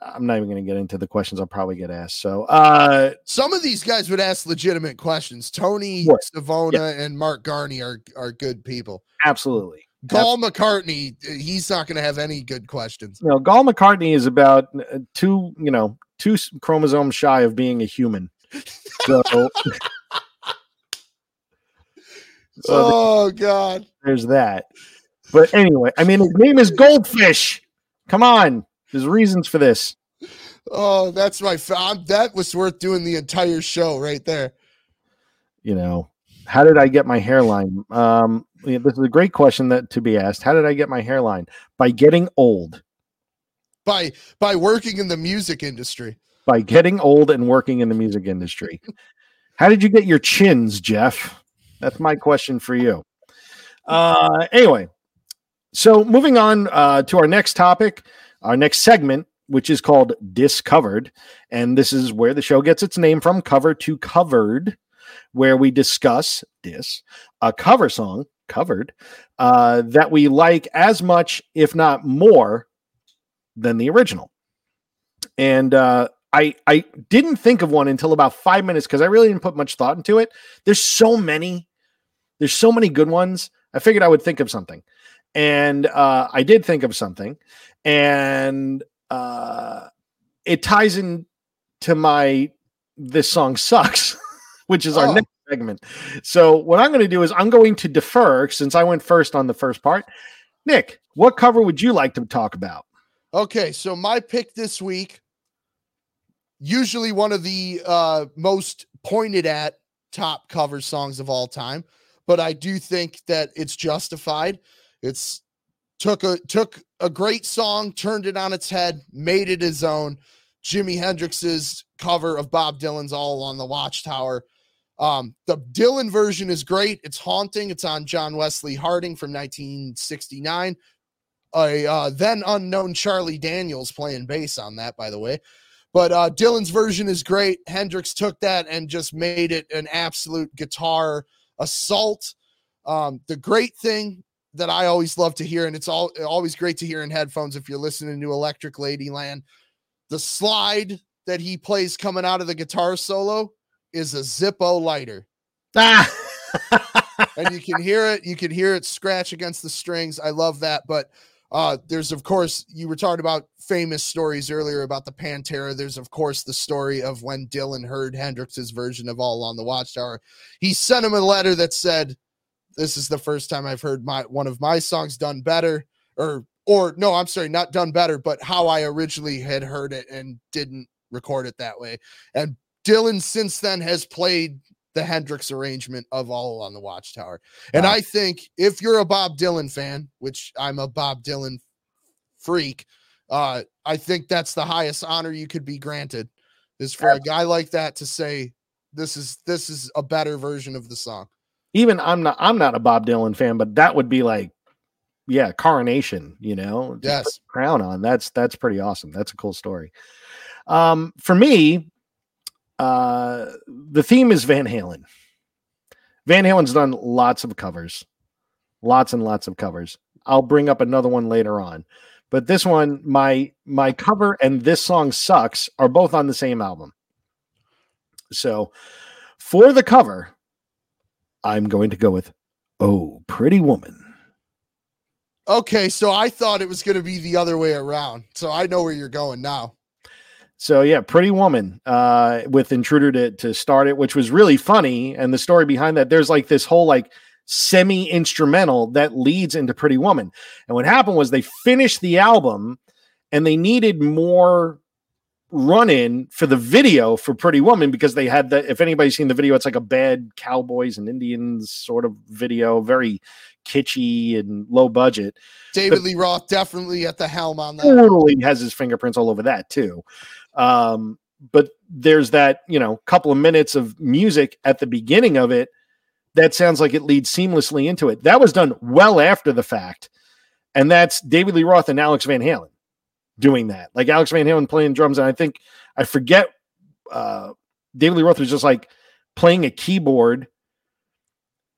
i'm not even going to get into the questions i'll probably get asked so uh Some of these guys would ask legitimate questions. Tony What? Savona and Mark Garney are are good people. absolutely Paul McCartney, he's not going to have any good questions. you know gall mccartney is about uh, two you know two chromosomes shy of being a human so [LAUGHS] So Oh God. there's that. But anyway, I mean, his name is Goldfish. Come on, there's reasons for this. Oh, that's my. Fa- that was worth doing the entire show right there. You know, how did I get my hairline? Um, yeah, this is a great question that to be asked. How did I get my hairline? By getting old. by by working in the music industry. By getting old and working in the music industry. How did you get your chins, Jeff? That's my question for you. Uh, anyway, so moving on uh, to our next topic, our next segment, which is called Discovered. And this is where the show gets its name from cover to covered, where we discuss this, a cover song covered uh, that we like as much, if not more, than the original. And uh, I I didn't think of one until about five minutes because I really didn't put much thought into it. There's so many, there's so many good ones. I figured I would think of something, and uh, I did think of something, and uh, it ties in to my this song sucks, [LAUGHS] which is our Oh. next segment. So what I'm going to do is I'm going to defer since I went first on the first part. Nick, what cover would you like to talk about? Okay, so my pick this week, usually one of the uh, most pointed at top cover songs of all time, but I do think that it's justified. It's took a took a great song, turned it on its head, made it his own. Jimi Hendrix's cover of Bob Dylan's "All Along the Watchtower." Um, the Dylan version is great. It's haunting. It's on John Wesley Harding from 1969 a uh, then unknown Charlie Daniels playing bass on that, by the way. But uh, Dylan's version is great. Hendrix took that and just made it an absolute guitar assault. Um, the great thing that I always love to hear, and it's all always great to hear in headphones if you're listening to Electric Ladyland, the slide that he plays coming out of the guitar solo is a Zippo lighter Ah! [LAUGHS] and you can hear it. You can hear it scratch against the strings. I love that. But uh, there's of course you were talking about famous stories earlier about the Pantera. There's of course the story of when Dylan heard Hendrix's version of All Along the Watchtower. He sent him a letter that said, "This is the first time I've heard my one of my songs done better." Or or no, I'm sorry, not done better, but how I originally had heard it and didn't record it that way. And Dylan since then has played the Hendrix arrangement of All Along the Watchtower. And Wow. I think if you're a Bob Dylan fan, which I'm a Bob Dylan freak, uh, I think that's the highest honor you could be granted is for a guy like that to say this is this is a better version of the song. Even I'm not I'm not a Bob Dylan fan, but that would be like, yeah, coronation, you know, Yes. crown on. That's that's pretty awesome. That's a cool story. Um, for me, uh, the theme is Van Halen. Van Halen's done lots of covers, lots and lots of covers. I'll bring up another one later on, but this one, my my cover and this song sucks are both on the same album. So, for the cover, I'm going to go with "Oh, Pretty Woman." Okay, so I thought it was going to be the other way around. So I know where you're going now. So yeah, Pretty Woman uh, with Intruder to to start it, which was really funny. And the story behind that, there's like this whole like semi instrumental that leads into Pretty Woman. And what happened was they finished the album and they needed more run in for the video for Pretty Woman because they had the if anybody's seen the video, it's like a bad cowboys and Indians sort of video, very kitschy and low budget. David Lee Roth definitely at the helm on that. totally has his fingerprints all over that too. Um, but there's that, you know, couple of minutes of music at the beginning of it that sounds like it leads seamlessly into it. That was done well after the fact. And that's David Lee Roth and Alex Van Halen doing that. Like Alex Van Halen playing drums. And I think I forget uh David Lee Roth was just like playing a keyboard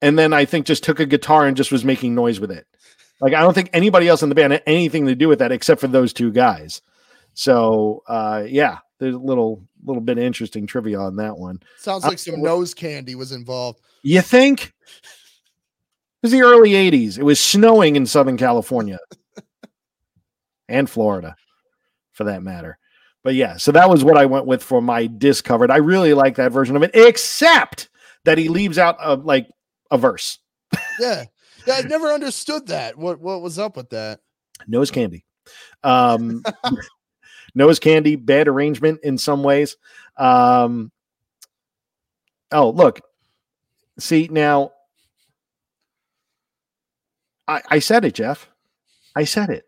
and then I think just took a guitar and just was making noise with it. Like I don't think anybody else in the band had anything to do with that except for those two guys. So uh yeah, there's a little little bit of interesting trivia on that one. Sounds Uh, like some nose candy was involved. You think? It was the early 80s. It was snowing in Southern California [LAUGHS] and Florida for that matter. But yeah, so that was what I went with for my disc covered. I really like that version of it, except that he leaves out a, like a verse. Yeah. Yeah, I never understood that. What what was up with that? nose candy um [LAUGHS] nose candy bad arrangement in some ways um oh look see now i i said it jeff i said it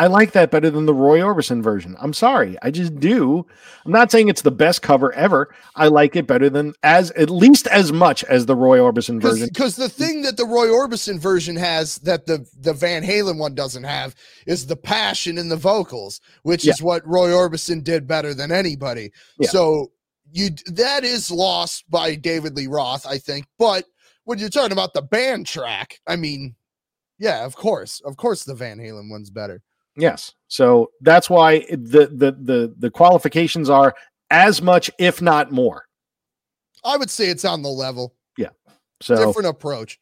I like that better than the Roy Orbison version. I'm sorry, I just do. I'm not saying it's the best cover ever. I like it better than as at least as much as the Roy Orbison version. Because the thing that the Roy Orbison version has that the the Van Halen one doesn't have is the passion in the vocals, which Yeah. is what Roy Orbison did better than anybody. Yeah. So you that is lost by David Lee Roth, I think. But when you're talking about the band track, I mean, yeah, of course, of course, the Van Halen one's better. Yes. So that's why the the the the qualifications are as much, if not more. I would say it's on the level, Yeah. So different approach.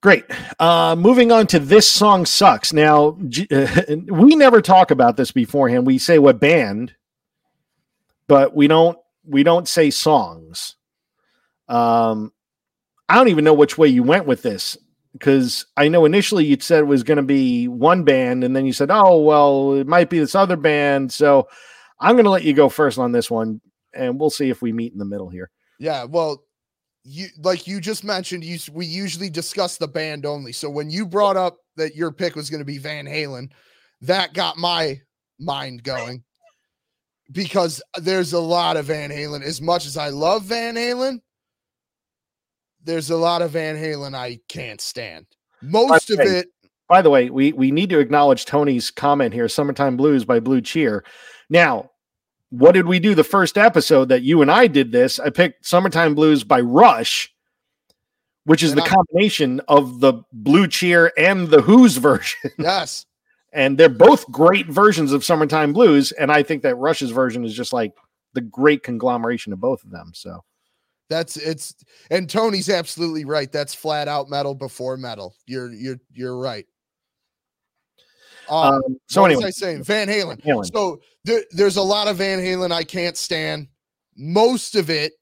great. Uh, moving on to this song sucks. Now G- [LAUGHS] we never talk about this beforehand. We say what band, but we don't we don't say songs. Um, I don't even know which way you went with this because I know initially you said it was going to be one band, and then you said, "Oh, well, it might be this other band." So I'm going to let you go first on this one, and we'll see if we meet in the middle here. Yeah, well, you like you just mentioned, you we usually discuss the band only. So when you brought up that your pick was going to be Van Halen, that got my mind going because there's a lot of Van Halen. As much as I love Van Halen, there's a lot of Van Halen I can't stand. Most of it, By the way, we we need to acknowledge Tony's comment here, "Summertime Blues" by Blue Cheer. Now, what did we do the first episode that you and I did this? I picked "Summertime Blues" by Rush, which is And the I- combination of the Blue Cheer and the Who's [LAUGHS] version, yes, and they're both great versions of "Summertime Blues." And I think that Rush's version is just like the great conglomeration of both of them. So that's it's and Tony's absolutely right. That's flat out metal before metal. You're you're you're right. Um, Um, so what anyway, was I saying? Van Halen. Halen. So there, there's a lot of Van Halen I can't stand. Most of it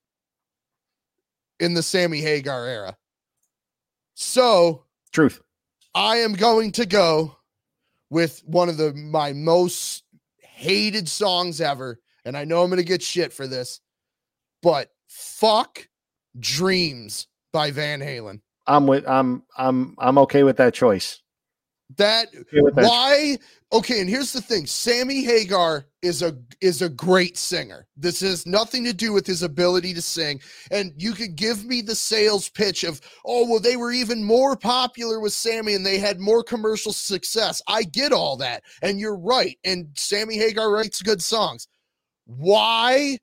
in the Sammy Hagar era. So truth. I am going to go with one of the my most hated songs ever, and I know I'm going to get shit for this, but fuck Dreams by Van Halen. I'm with. I'm. I'm. I'm okay with that choice. That Okay that why okay and here's the thing sammy hagar is a is a great singer this has nothing to do with his ability to sing and you could give me the sales pitch of oh well they were even more popular with sammy and they had more commercial success i get all that and you're right and sammy hagar writes good songs why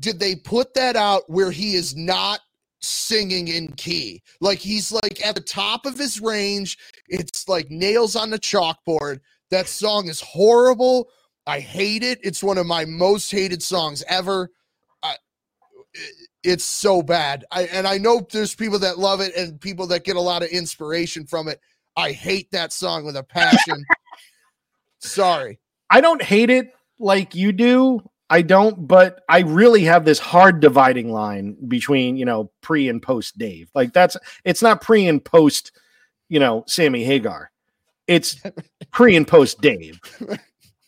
did they put that out where he is not singing in key like he's like at the top of his range it's like nails on the chalkboard. That song is horrible. I hate it. It's one of my most hated songs ever. I, it's so bad. I and I know there's people that love it and people that get a lot of inspiration from it. I hate that song with a passion. [LAUGHS] Sorry. I don't hate it like you do. I don't, but I really have this hard dividing line between, you know, pre and post Dave. Like that's it's not pre and post, you know, Sammy Hagar. It's [LAUGHS] pre and post Dave.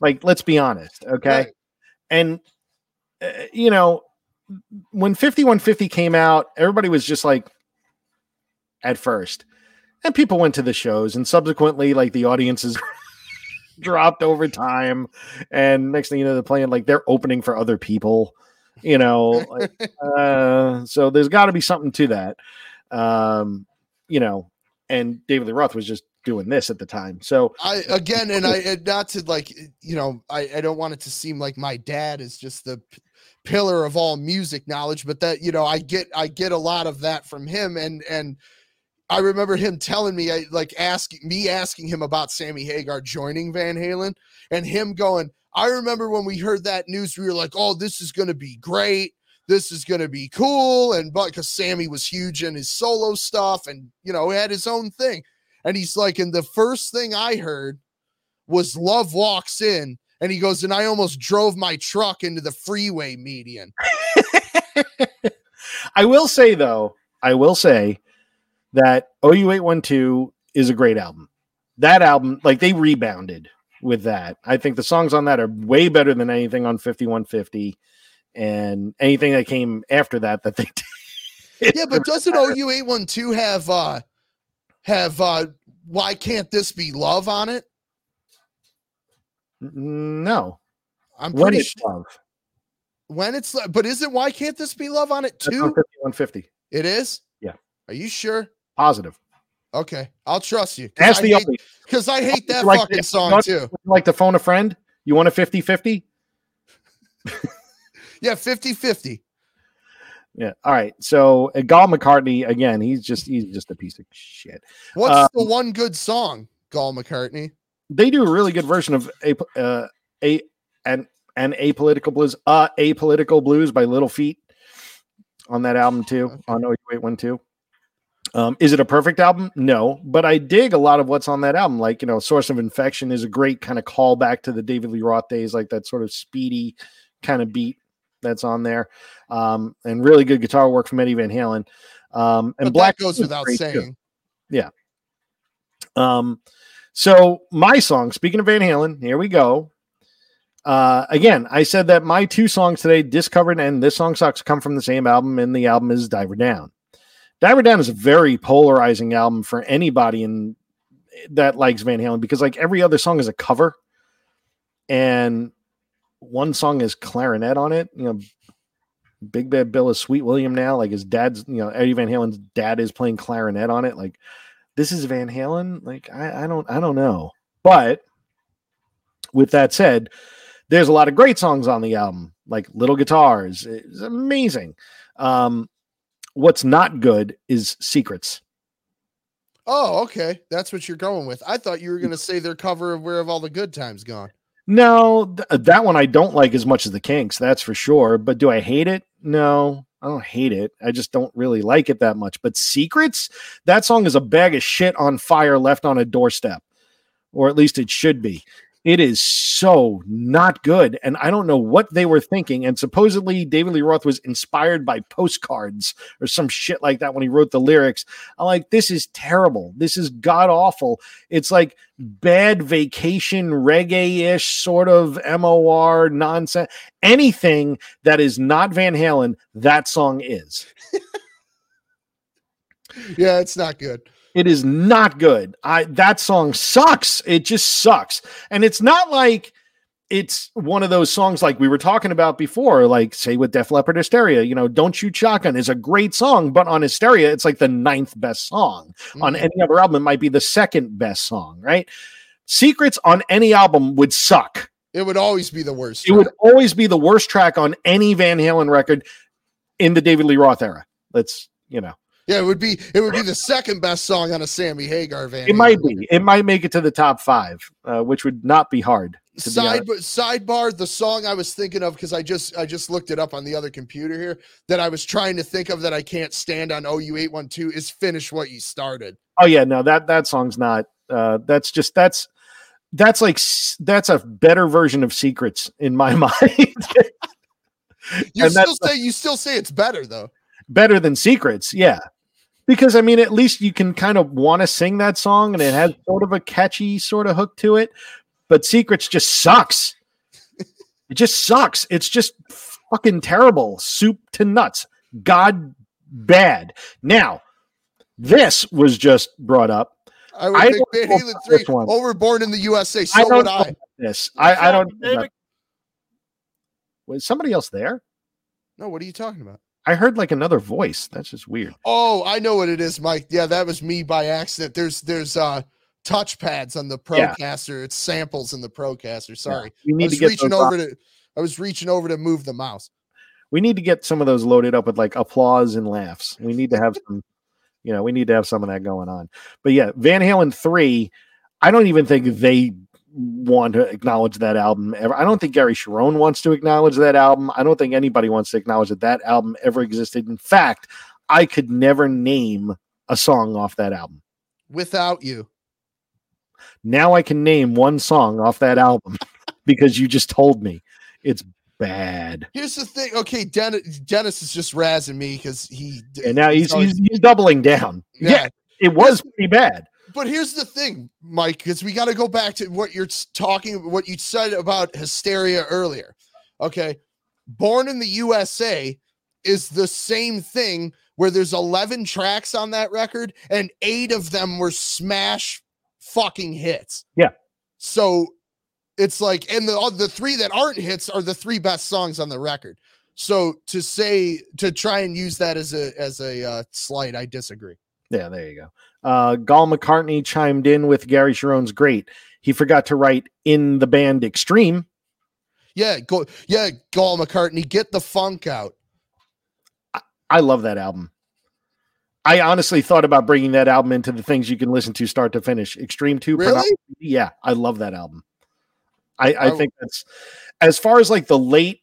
Like let's be honest, okay? Right. And uh, you know, when 5150 came out, everybody was just like at first. And people went to the shows and subsequently like the audiences [LAUGHS] dropped over time and next thing you know they're playing like they're opening for other people you know like, [LAUGHS] uh, so there's got to be something to that. Um you know and david lee roth was just doing this at the time so I again, and I [LAUGHS] and not to like, you know, I, I don't want it to seem like my dad is just the p- pillar of all music knowledge, but that you know, I get I get a lot of that from him, and and I remember him telling me, like asking me asking him about Sammy Hagar joining Van Halen, and him going, I remember when we heard that news, we were like, oh, this is going to be great. This is going to be cool. And but because Sammy was huge in his solo stuff and, you know, had his own thing. And he's like, and the first thing I heard was Love Walks In. And he goes, and I almost drove my truck into the freeway median. [LAUGHS] i will say though i will say that ou812 is a great album that album like they rebounded with that i think the songs on that are way better than anything on 5150 and anything that came after that that they [LAUGHS] did Yeah, but doesn't OU812 have uh have uh why can't this be love on it? No. I'm pretty When it's sure love. when it's but is it why can't this be love on it That's on too? 50, 150. It is? Yeah. Are you sure? Positive. Okay, I'll trust you. Ask I the because I hate that like fucking song too. Like the phone a friend. You want a 50-50? [LAUGHS] yeah, 50-50. Yeah. All right. So uh, Gall McCartney again. He's just he's just a piece of shit. What's um, the one good song, Gall McCartney? They do a really good version of a uh, a and and apolitical blues. Uh, political blues by Little Feat on that album too. Okay. On 0812. Um, is it a perfect album? No, but I dig a lot of what's on that album. Like you know, Source of Infection is a great kind of callback to the David Lee Roth days, like that sort of speedy kind of beat that's on there, um, and really good guitar work from Eddie Van Halen. Um, and But Black that goes without great, too. saying. Um, so my song, speaking of Van Halen, here we go. Uh, again, I said that my two songs today, Discovered and This Song Sucks, come from the same album, and the album is Diver Down. Diver Down is a very polarizing album for anybody in that likes Van Halen because like every other song is a cover, and one song is clarinet on it. You know, Big Bad Bill is Sweet William now. Like his dad's, you know, Eddie Van Halen's dad is playing clarinet on it. Like this is Van Halen. Like I, I don't, I don't know. But with that said, there's a lot of great songs on the album, like Little Guitars. It's amazing. Um, what's not good is Secrets. Oh, okay. That's what you're going with. I thought you were going to say their cover of Where Have All the Good Times Gone? No, th- that one I don't like as much as the Kinks, that's for sure. But do I hate it? No, I don't hate it. I just don't really like it that much. But Secrets, that song is a bag of shit on fire left on a doorstep, or at least it should be. It is so not good. And I don't know what they were thinking. And supposedly David Lee Roth was inspired by postcards or some shit like that when he wrote the lyrics. I'm like, this is terrible. This is god awful. It's like bad vacation reggae ish sort of MOR nonsense. Anything that is not Van Halen, that song is. [LAUGHS] Yeah, it's not good. It is not good. I that song sucks. It just sucks. And it's not like it's one of those songs like we were talking about before, like say with Def Leppard Hysteria, you know, Don't Shoot Shotgun is a great song, but on Hysteria, it's like the ninth best song. On Mhm. any other album, it might be the second best song, right? Secrets on any album would suck. It would always be the worst. It would always be the worst track on any Van Halen record in the David Lee Roth era. Let's, you know, Yeah, it would be. It would be the second best song on a Sammy Hagar van. it might be. It might make it to the top five, uh, which would not be hard. Side sidebar, the song I was thinking of because I just I just looked it up on the other computer here that I was trying to think of that I can't stand on OU eight one two is finish what you started. Oh yeah, no that that song's not. Uh, that's just that's that's like that's a better version of Secrets in my [LAUGHS] mind. You And still say you still say it's better though. better than Secrets, yeah. Because I mean, at least you can kind of want to sing that song, and it has [SIGHS] sort of a catchy sort of hook to it. But Secrets just sucks. It just sucks. It's just fucking terrible, soup to nuts, god bad. Now, this was just brought up. I would I think Van Halen three this one. overborn in the USA. I So don't would know I. about this. I, I don't. Was somebody else there? No, what are you talking about? I heard like another voice. That's just weird. Oh, I know what it is, Mike. Yeah, that was me by accident. There's there's uh touch pads on the Yeah. Procaster. It's samples in the Procaster. Sorry. We I need to was get reaching over to I was reaching over to move the mouse. we need to get some of those loaded up with like applause and laughs. We need to have some, you know, we need to have some of that going on. But yeah, Van Halen 3, I don't even think they want to acknowledge that album ever. I don't think Gary Cherone wants to acknowledge that album. I don't think anybody wants to acknowledge that that album ever existed. In fact, I could never name a song off that album. Without you. Now I can name one song off that album [LAUGHS] because you just told me it's bad. Here's the thing. Okay, Dennis, Dennis is just razzing me because he And now he's, he's, he's doubling down. yeah. yeah, it was pretty bad. But here's the thing, Mike, because we got to go back to what you're talking, what you said about hysteria earlier. Okay. Born in the USA is the same thing where there's 11 tracks on that record and eight of them were smash fucking hits. Yeah. So it's like and the the three that aren't hits are the three best songs on the record. So to say to try and use that as a as a uh, slight, I disagree. Yeah, there you go. Uh, Gall McCartney chimed in with Gary Cherone's great. He forgot to write in the band Extreme. Yeah, go yeah, Gall McCartney, get the funk out. I, I love that album. I honestly thought about bringing that album into the things you can listen to start to finish. Extreme Two, really? Yeah, I love that album. I, I think that's as far as like the late,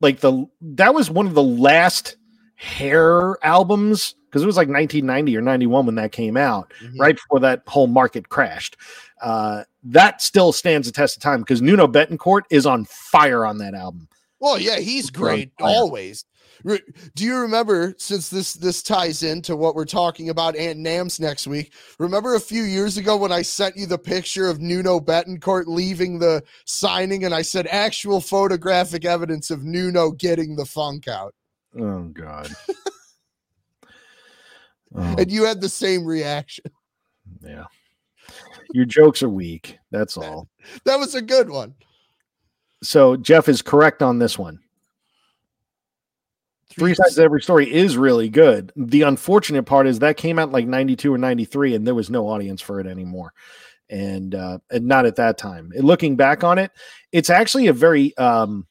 like the that was one of the last hair albums because it was like 1990 or 91 when that came out, mm-hmm. right before that whole market crashed. Uh, that still stands the test of time because Nuno Bettencourt is on fire on that album. Well, yeah, he's great always. Do you remember since this this ties into what we're talking about Aunt Nams next week? Remember a few years ago when I sent you the picture of Nuno Bettencourt leaving the signing and I said actual photographic evidence of Nuno getting the funk out. Oh god. [LAUGHS] oh. And you had the same reaction. Yeah. Your jokes are weak. That's all. that was a good one. So Jeff is correct on this one. Three sides of every story is really good. The unfortunate part is that came out like 92 or 93 and there was no audience for it anymore. And uh and not at that time. And looking back on it, it's actually a very um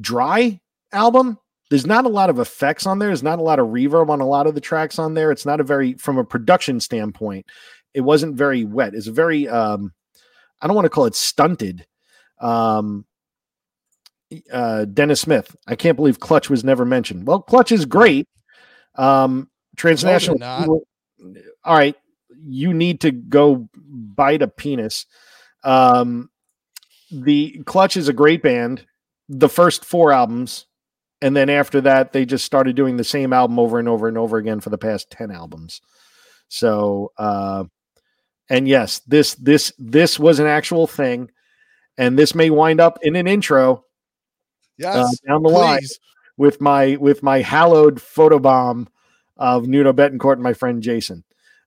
dry album. There's not a lot of effects on there. There's not a lot of reverb on a lot of the tracks on there. It's not a very from a production standpoint, it wasn't very wet. It's very um I don't want to call it stunted. Um uh, Dennis Smith. I can't believe Clutch was never mentioned. Well, Clutch is great. Um, transnational. No, all right, you need to go bite a penis. Um, the Clutch is a great band. The first four albums, and then after that, they just started doing the same album over and over and over again for the past ten albums. So, uh, and yes, this this this was an actual thing, and this may wind up in an intro uh, yes, uh, down the please. line with my with my hallowed photobomb of Nuno Bettencourt and my friend Jason.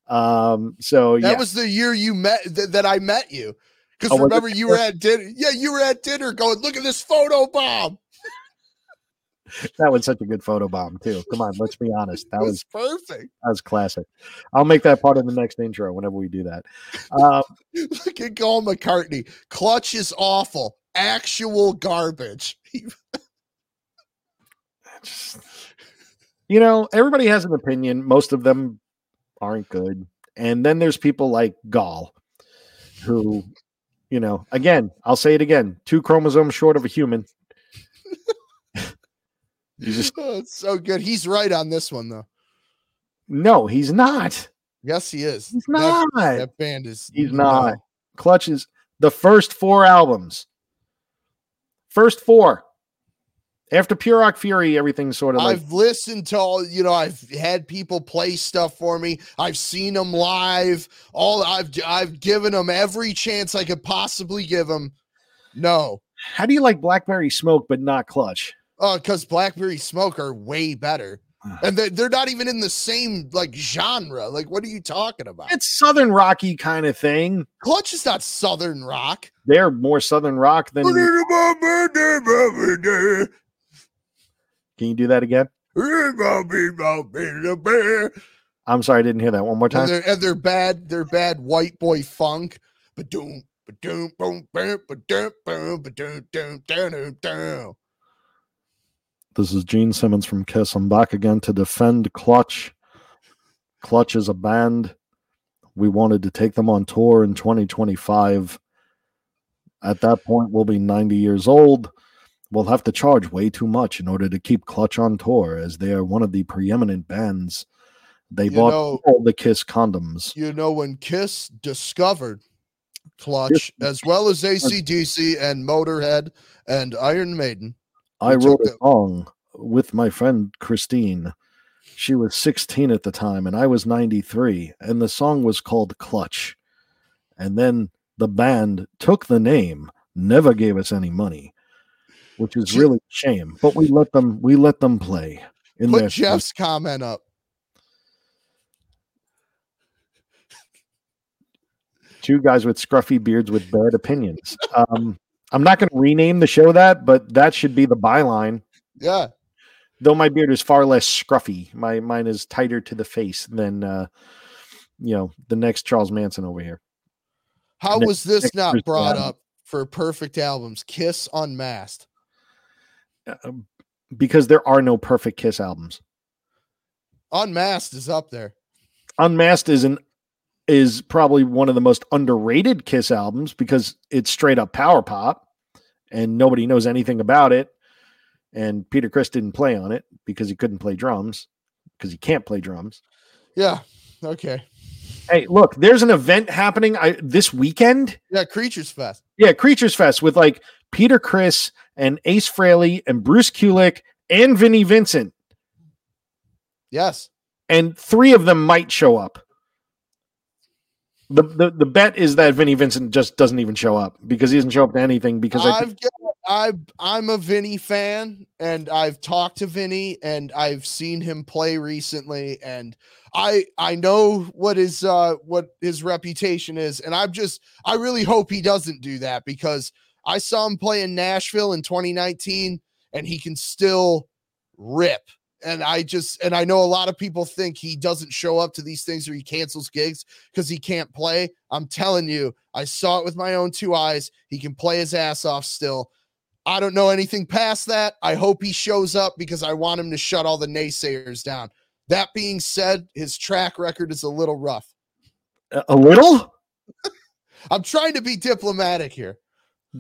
Um, so that yeah. was the year you met th- that I met you. Because oh, remember, you were at dinner. Yeah, you were at dinner going, look at this photo bomb. That was such a good photo bomb too. Come on, let's be honest. That was, perfect. That was classic. I'll make that part of the next intro whenever we do that. Um, [LAUGHS] look at Gall McCartney. Clutch is awful. Actual garbage. [LAUGHS] you know, everybody has an opinion. Most of them aren't good. And then there's people like Gall, who, you know, again, I'll say it again two chromosomes short of a human. He's just [LAUGHS] oh, so good. He's right on this one, though. No, he's not. Yes, he is. He's not. That, that band is. He's not. Clutch is the first four albums. First four. After Pure Rock Fury, everything's sort of. I've listened to all. You know, I've had people play stuff for me. I've seen them live. All I've I've given them every chance I could possibly give them. No. How do you like Blackberry Smoke but not Clutch? Oh, uh, because Blackberry Smoke are way better. and they, they're not even in the same like genre. Like, what are you talking about? It's Southern Rocky kind of thing. Clutch is not Southern rock. They're more Southern rock than. Can you do that again? I'm sorry, I didn't hear that. One more time. And they're, and they're bad. They're bad white boy funk. Boom, boom, boom, ba-doom, doom, doom, doom. This is Gene Simmons from Kiss. I'm back again to defend Clutch. Clutch is a band. We wanted to take them on tour in 2025. At that point, we'll be 90 years old We'll have to charge way too much in order to keep Clutch on tour, as they are one of the preeminent bands. They you bought know, all the Kiss condoms. You know, when Kiss discovered Clutch, as well as ACDC and Motorhead and Iron Maiden, I wrote a song with my friend Christine. She was 16 at the time, and I was 93, and the song was called Clutch. And then the band took the name, never gave us any money which is really a shame. But we let them we let them play. In Put Jeff's comment up. Two guys with scruffy beards with bad opinions. Um, I'm not going to rename the show that, but that should be the byline. Yeah. Though my beard is far less scruffy, my mine is tighter to the face than uh, you know the next Charles Manson over here. How Next- was this not brought Brown. up for perfect albums? Kiss Unmasked. Uh, because there are no perfect Kiss albums. Unmasked is up there. Unmasked is an is probably one of the most underrated Kiss albums because it's straight up power pop and nobody knows anything about it. And Peter Criss didn't play on it because he couldn't play drums because he can't play drums. Yeah. Okay. Hey, look, there's an event happening I, this weekend. Yeah. Creatures Fest. Yeah, Creatures Fest with like Peter Criss and Ace Frehley and Bruce Kulick and Vinnie Vincent. Yes. and three of them might show up. The, the the bet is that Vinnie Vincent just doesn't even show up because he doesn't show up to anything because I think, I've got, I I'm a Vinny fan and I've talked to Vinny and I've seen him play recently and I I know what his uh what his reputation is and I'm just I really hope he doesn't do that because I saw him play in Nashville in 2019 and he can still rip and I just and I know a lot of people think he doesn't show up to these things or he cancels gigs because he can't play. I'm telling you, I saw it with my own two eyes. He can play his ass off still. I don't know anything past that. I hope he shows up because I want him to shut all the naysayers down. That being said, his track record is a little rough. a little [LAUGHS] I'm trying to be diplomatic here.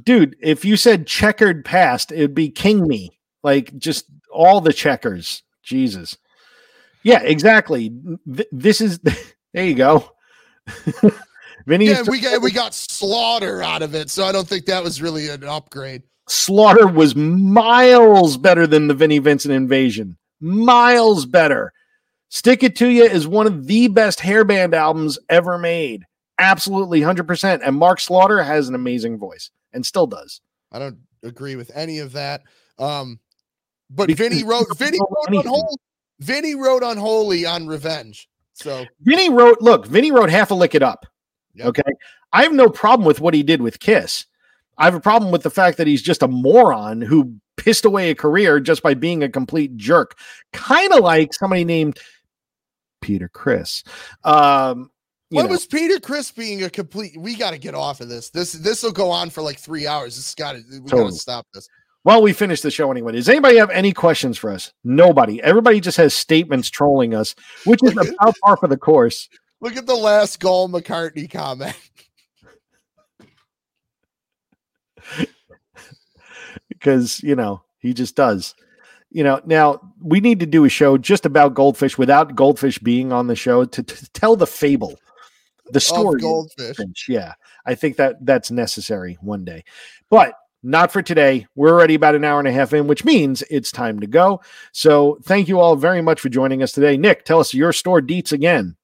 dude. If you said checkered past, it'd be king me like just all the checkers. Jesus, yeah, exactly. This is [LAUGHS] there. You go. [LAUGHS] Vinny Yeah, we got we got slaughter out of it, so I don't think that was really an upgrade. Slaughter was miles better than the Vinnie Vincent invasion. Miles better. Stick It To You is one of the best hairband albums ever made. Absolutely 100%. And Mark Slaughter has an amazing voice and still does. I don't agree with any of that. Um, but Because Vinny wrote Vinny wrote anything. unholy. Vinny wrote unholy on revenge. So Vinny wrote, look, Vinny wrote Half a Lick It Up. Yep. Okay. I have no problem with what he did with Kiss. I have a problem with the fact that he's just a moron who pissed away a career just by being a complete jerk. Kind of like somebody named Peter Criss. Um, what know. was Peter Criss being a complete? We got to get off of this. This this will go on for like three hours. This got to we got to stop this. Well, we finished the show anyway. Does anybody have any questions for us? Nobody. Everybody just has statements trolling us, which is about par for the course. Look at the last goal McCartney comment. [LAUGHS] because you know he just does. You know, now we need to do a show just about goldfish without goldfish being on the show to, to tell the fable, the story. of goldfish. Yeah, I think that that's necessary one day, but not for today. We're already about an hour and a half in, which means it's time to go. So thank you all very much for joining us today. Nick, tell us your store deets again.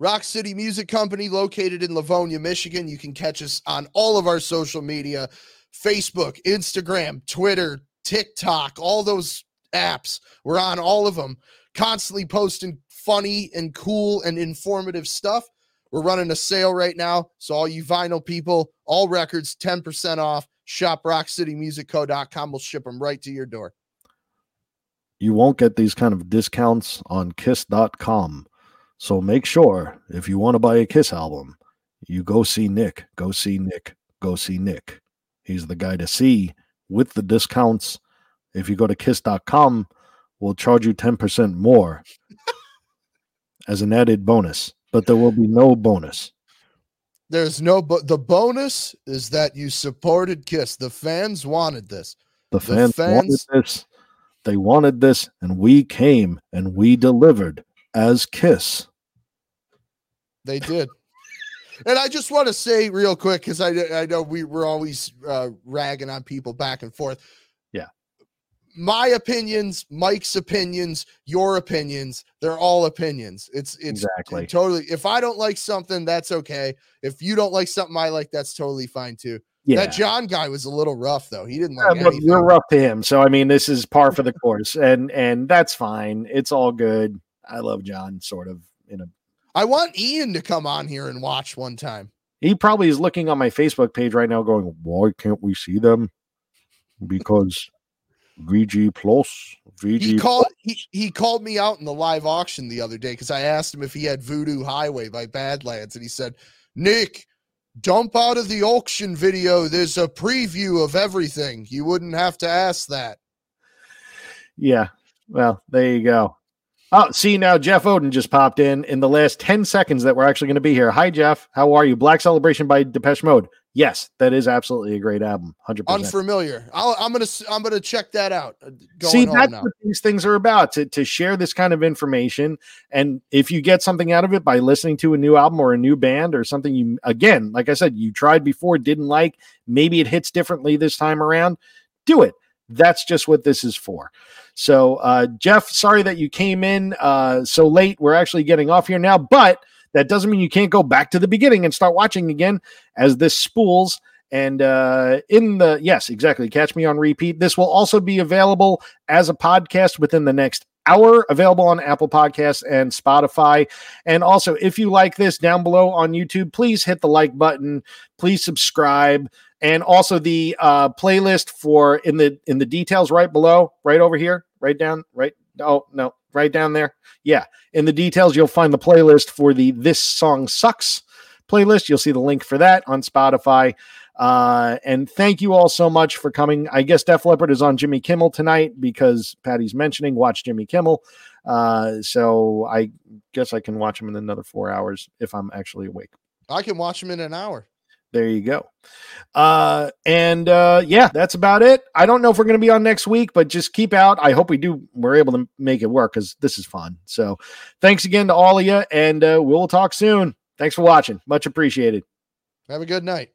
Rock City Music Company, located in Livonia, Michigan. You can catch us on all of our social media Facebook, Instagram, Twitter, TikTok, all those apps. We're on all of them, constantly posting funny and cool and informative stuff. We're running a sale right now. So, all you vinyl people, all records, 10% off. Shop rockcitymusicco.com. We'll ship them right to your door. You won't get these kind of discounts on kiss.com. So make sure if you want to buy a Kiss album, you go see Nick. Go see Nick. Go see Nick. He's the guy to see with the discounts. If you go to kiss.com, we'll charge you 10% more [LAUGHS] as an added bonus, but there will be no bonus. There's no, but the bonus is that you supported Kiss. The fans wanted this. The fans, fans- wanted this. They wanted this, and we came and we delivered as Kiss. They did. and I just want to say real quick because I I know we we're always uh, ragging on people back and forth. Yeah. My opinions, Mike's opinions, your opinions, they're all opinions. It's it's Exactly. totally if I don't like something, that's okay. If you don't like something I like, that's totally fine too. Yeah. That John guy was a little rough though. He didn't Yeah, like but anything. you're rough to him. So I mean, this is par for the course, and and that's fine. It's all good. I love John, sort of. In a I want Ian to come on here and watch one time. He probably is looking on my Facebook page right now, going, "Why can't we see them?" Because VG Plus, VG. He called he, he called me out in the live auction the other day because I asked him if he had Voodoo Highway by Badlands, and he said, "Nick, dump out of the auction video. There's a preview of everything. You wouldn't have to ask that." Yeah. Well, there you go. Oh, see now Jeff Oden just popped in in the last 10 seconds that we're actually going to be here. Hi Jeff, how are you? Black Celebration by Depeche Mode. Yes, that is absolutely a great album. 100%. Unfamiliar. i am to I'm going to check that out. Uh, see, that's now. what these things are about to to share this kind of information and if you get something out of it by listening to a new album or a new band or something you again, like I said, you tried before, didn't like, maybe it hits differently this time around, do it. That's just what this is for. So, uh, Jeff, sorry that you came in uh, so late. We're actually getting off here now, but that doesn't mean you can't go back to the beginning and start watching again as this spools. And uh, in the, yes, exactly. Catch me on repeat. This will also be available as a podcast within the next hour, available on Apple Podcasts and Spotify. And also, if you like this down below on YouTube, please hit the like button. Please subscribe and also the uh, playlist for in the in the details right below, right over here, right down, right. Oh no, right down there. Yeah, in the details you'll find the playlist for the "This Song Sucks" playlist. You'll see the link for that on Spotify. Uh, and thank you all so much for coming. I guess Def Leppard is on Jimmy Kimmel tonight because Patty's mentioning watch Jimmy Kimmel. Uh, so I guess I can watch him in another four hours if I'm actually awake. I can watch him in an hour there you go. Uh, and uh, yeah, that's about it. I don't know if we're going to be on next week, but just keep out. I hope we do. We're able to make it work because this is fun. So thanks again to all of you, and uh, we'll talk soon. Thanks for watching. Much appreciated. Have a good night.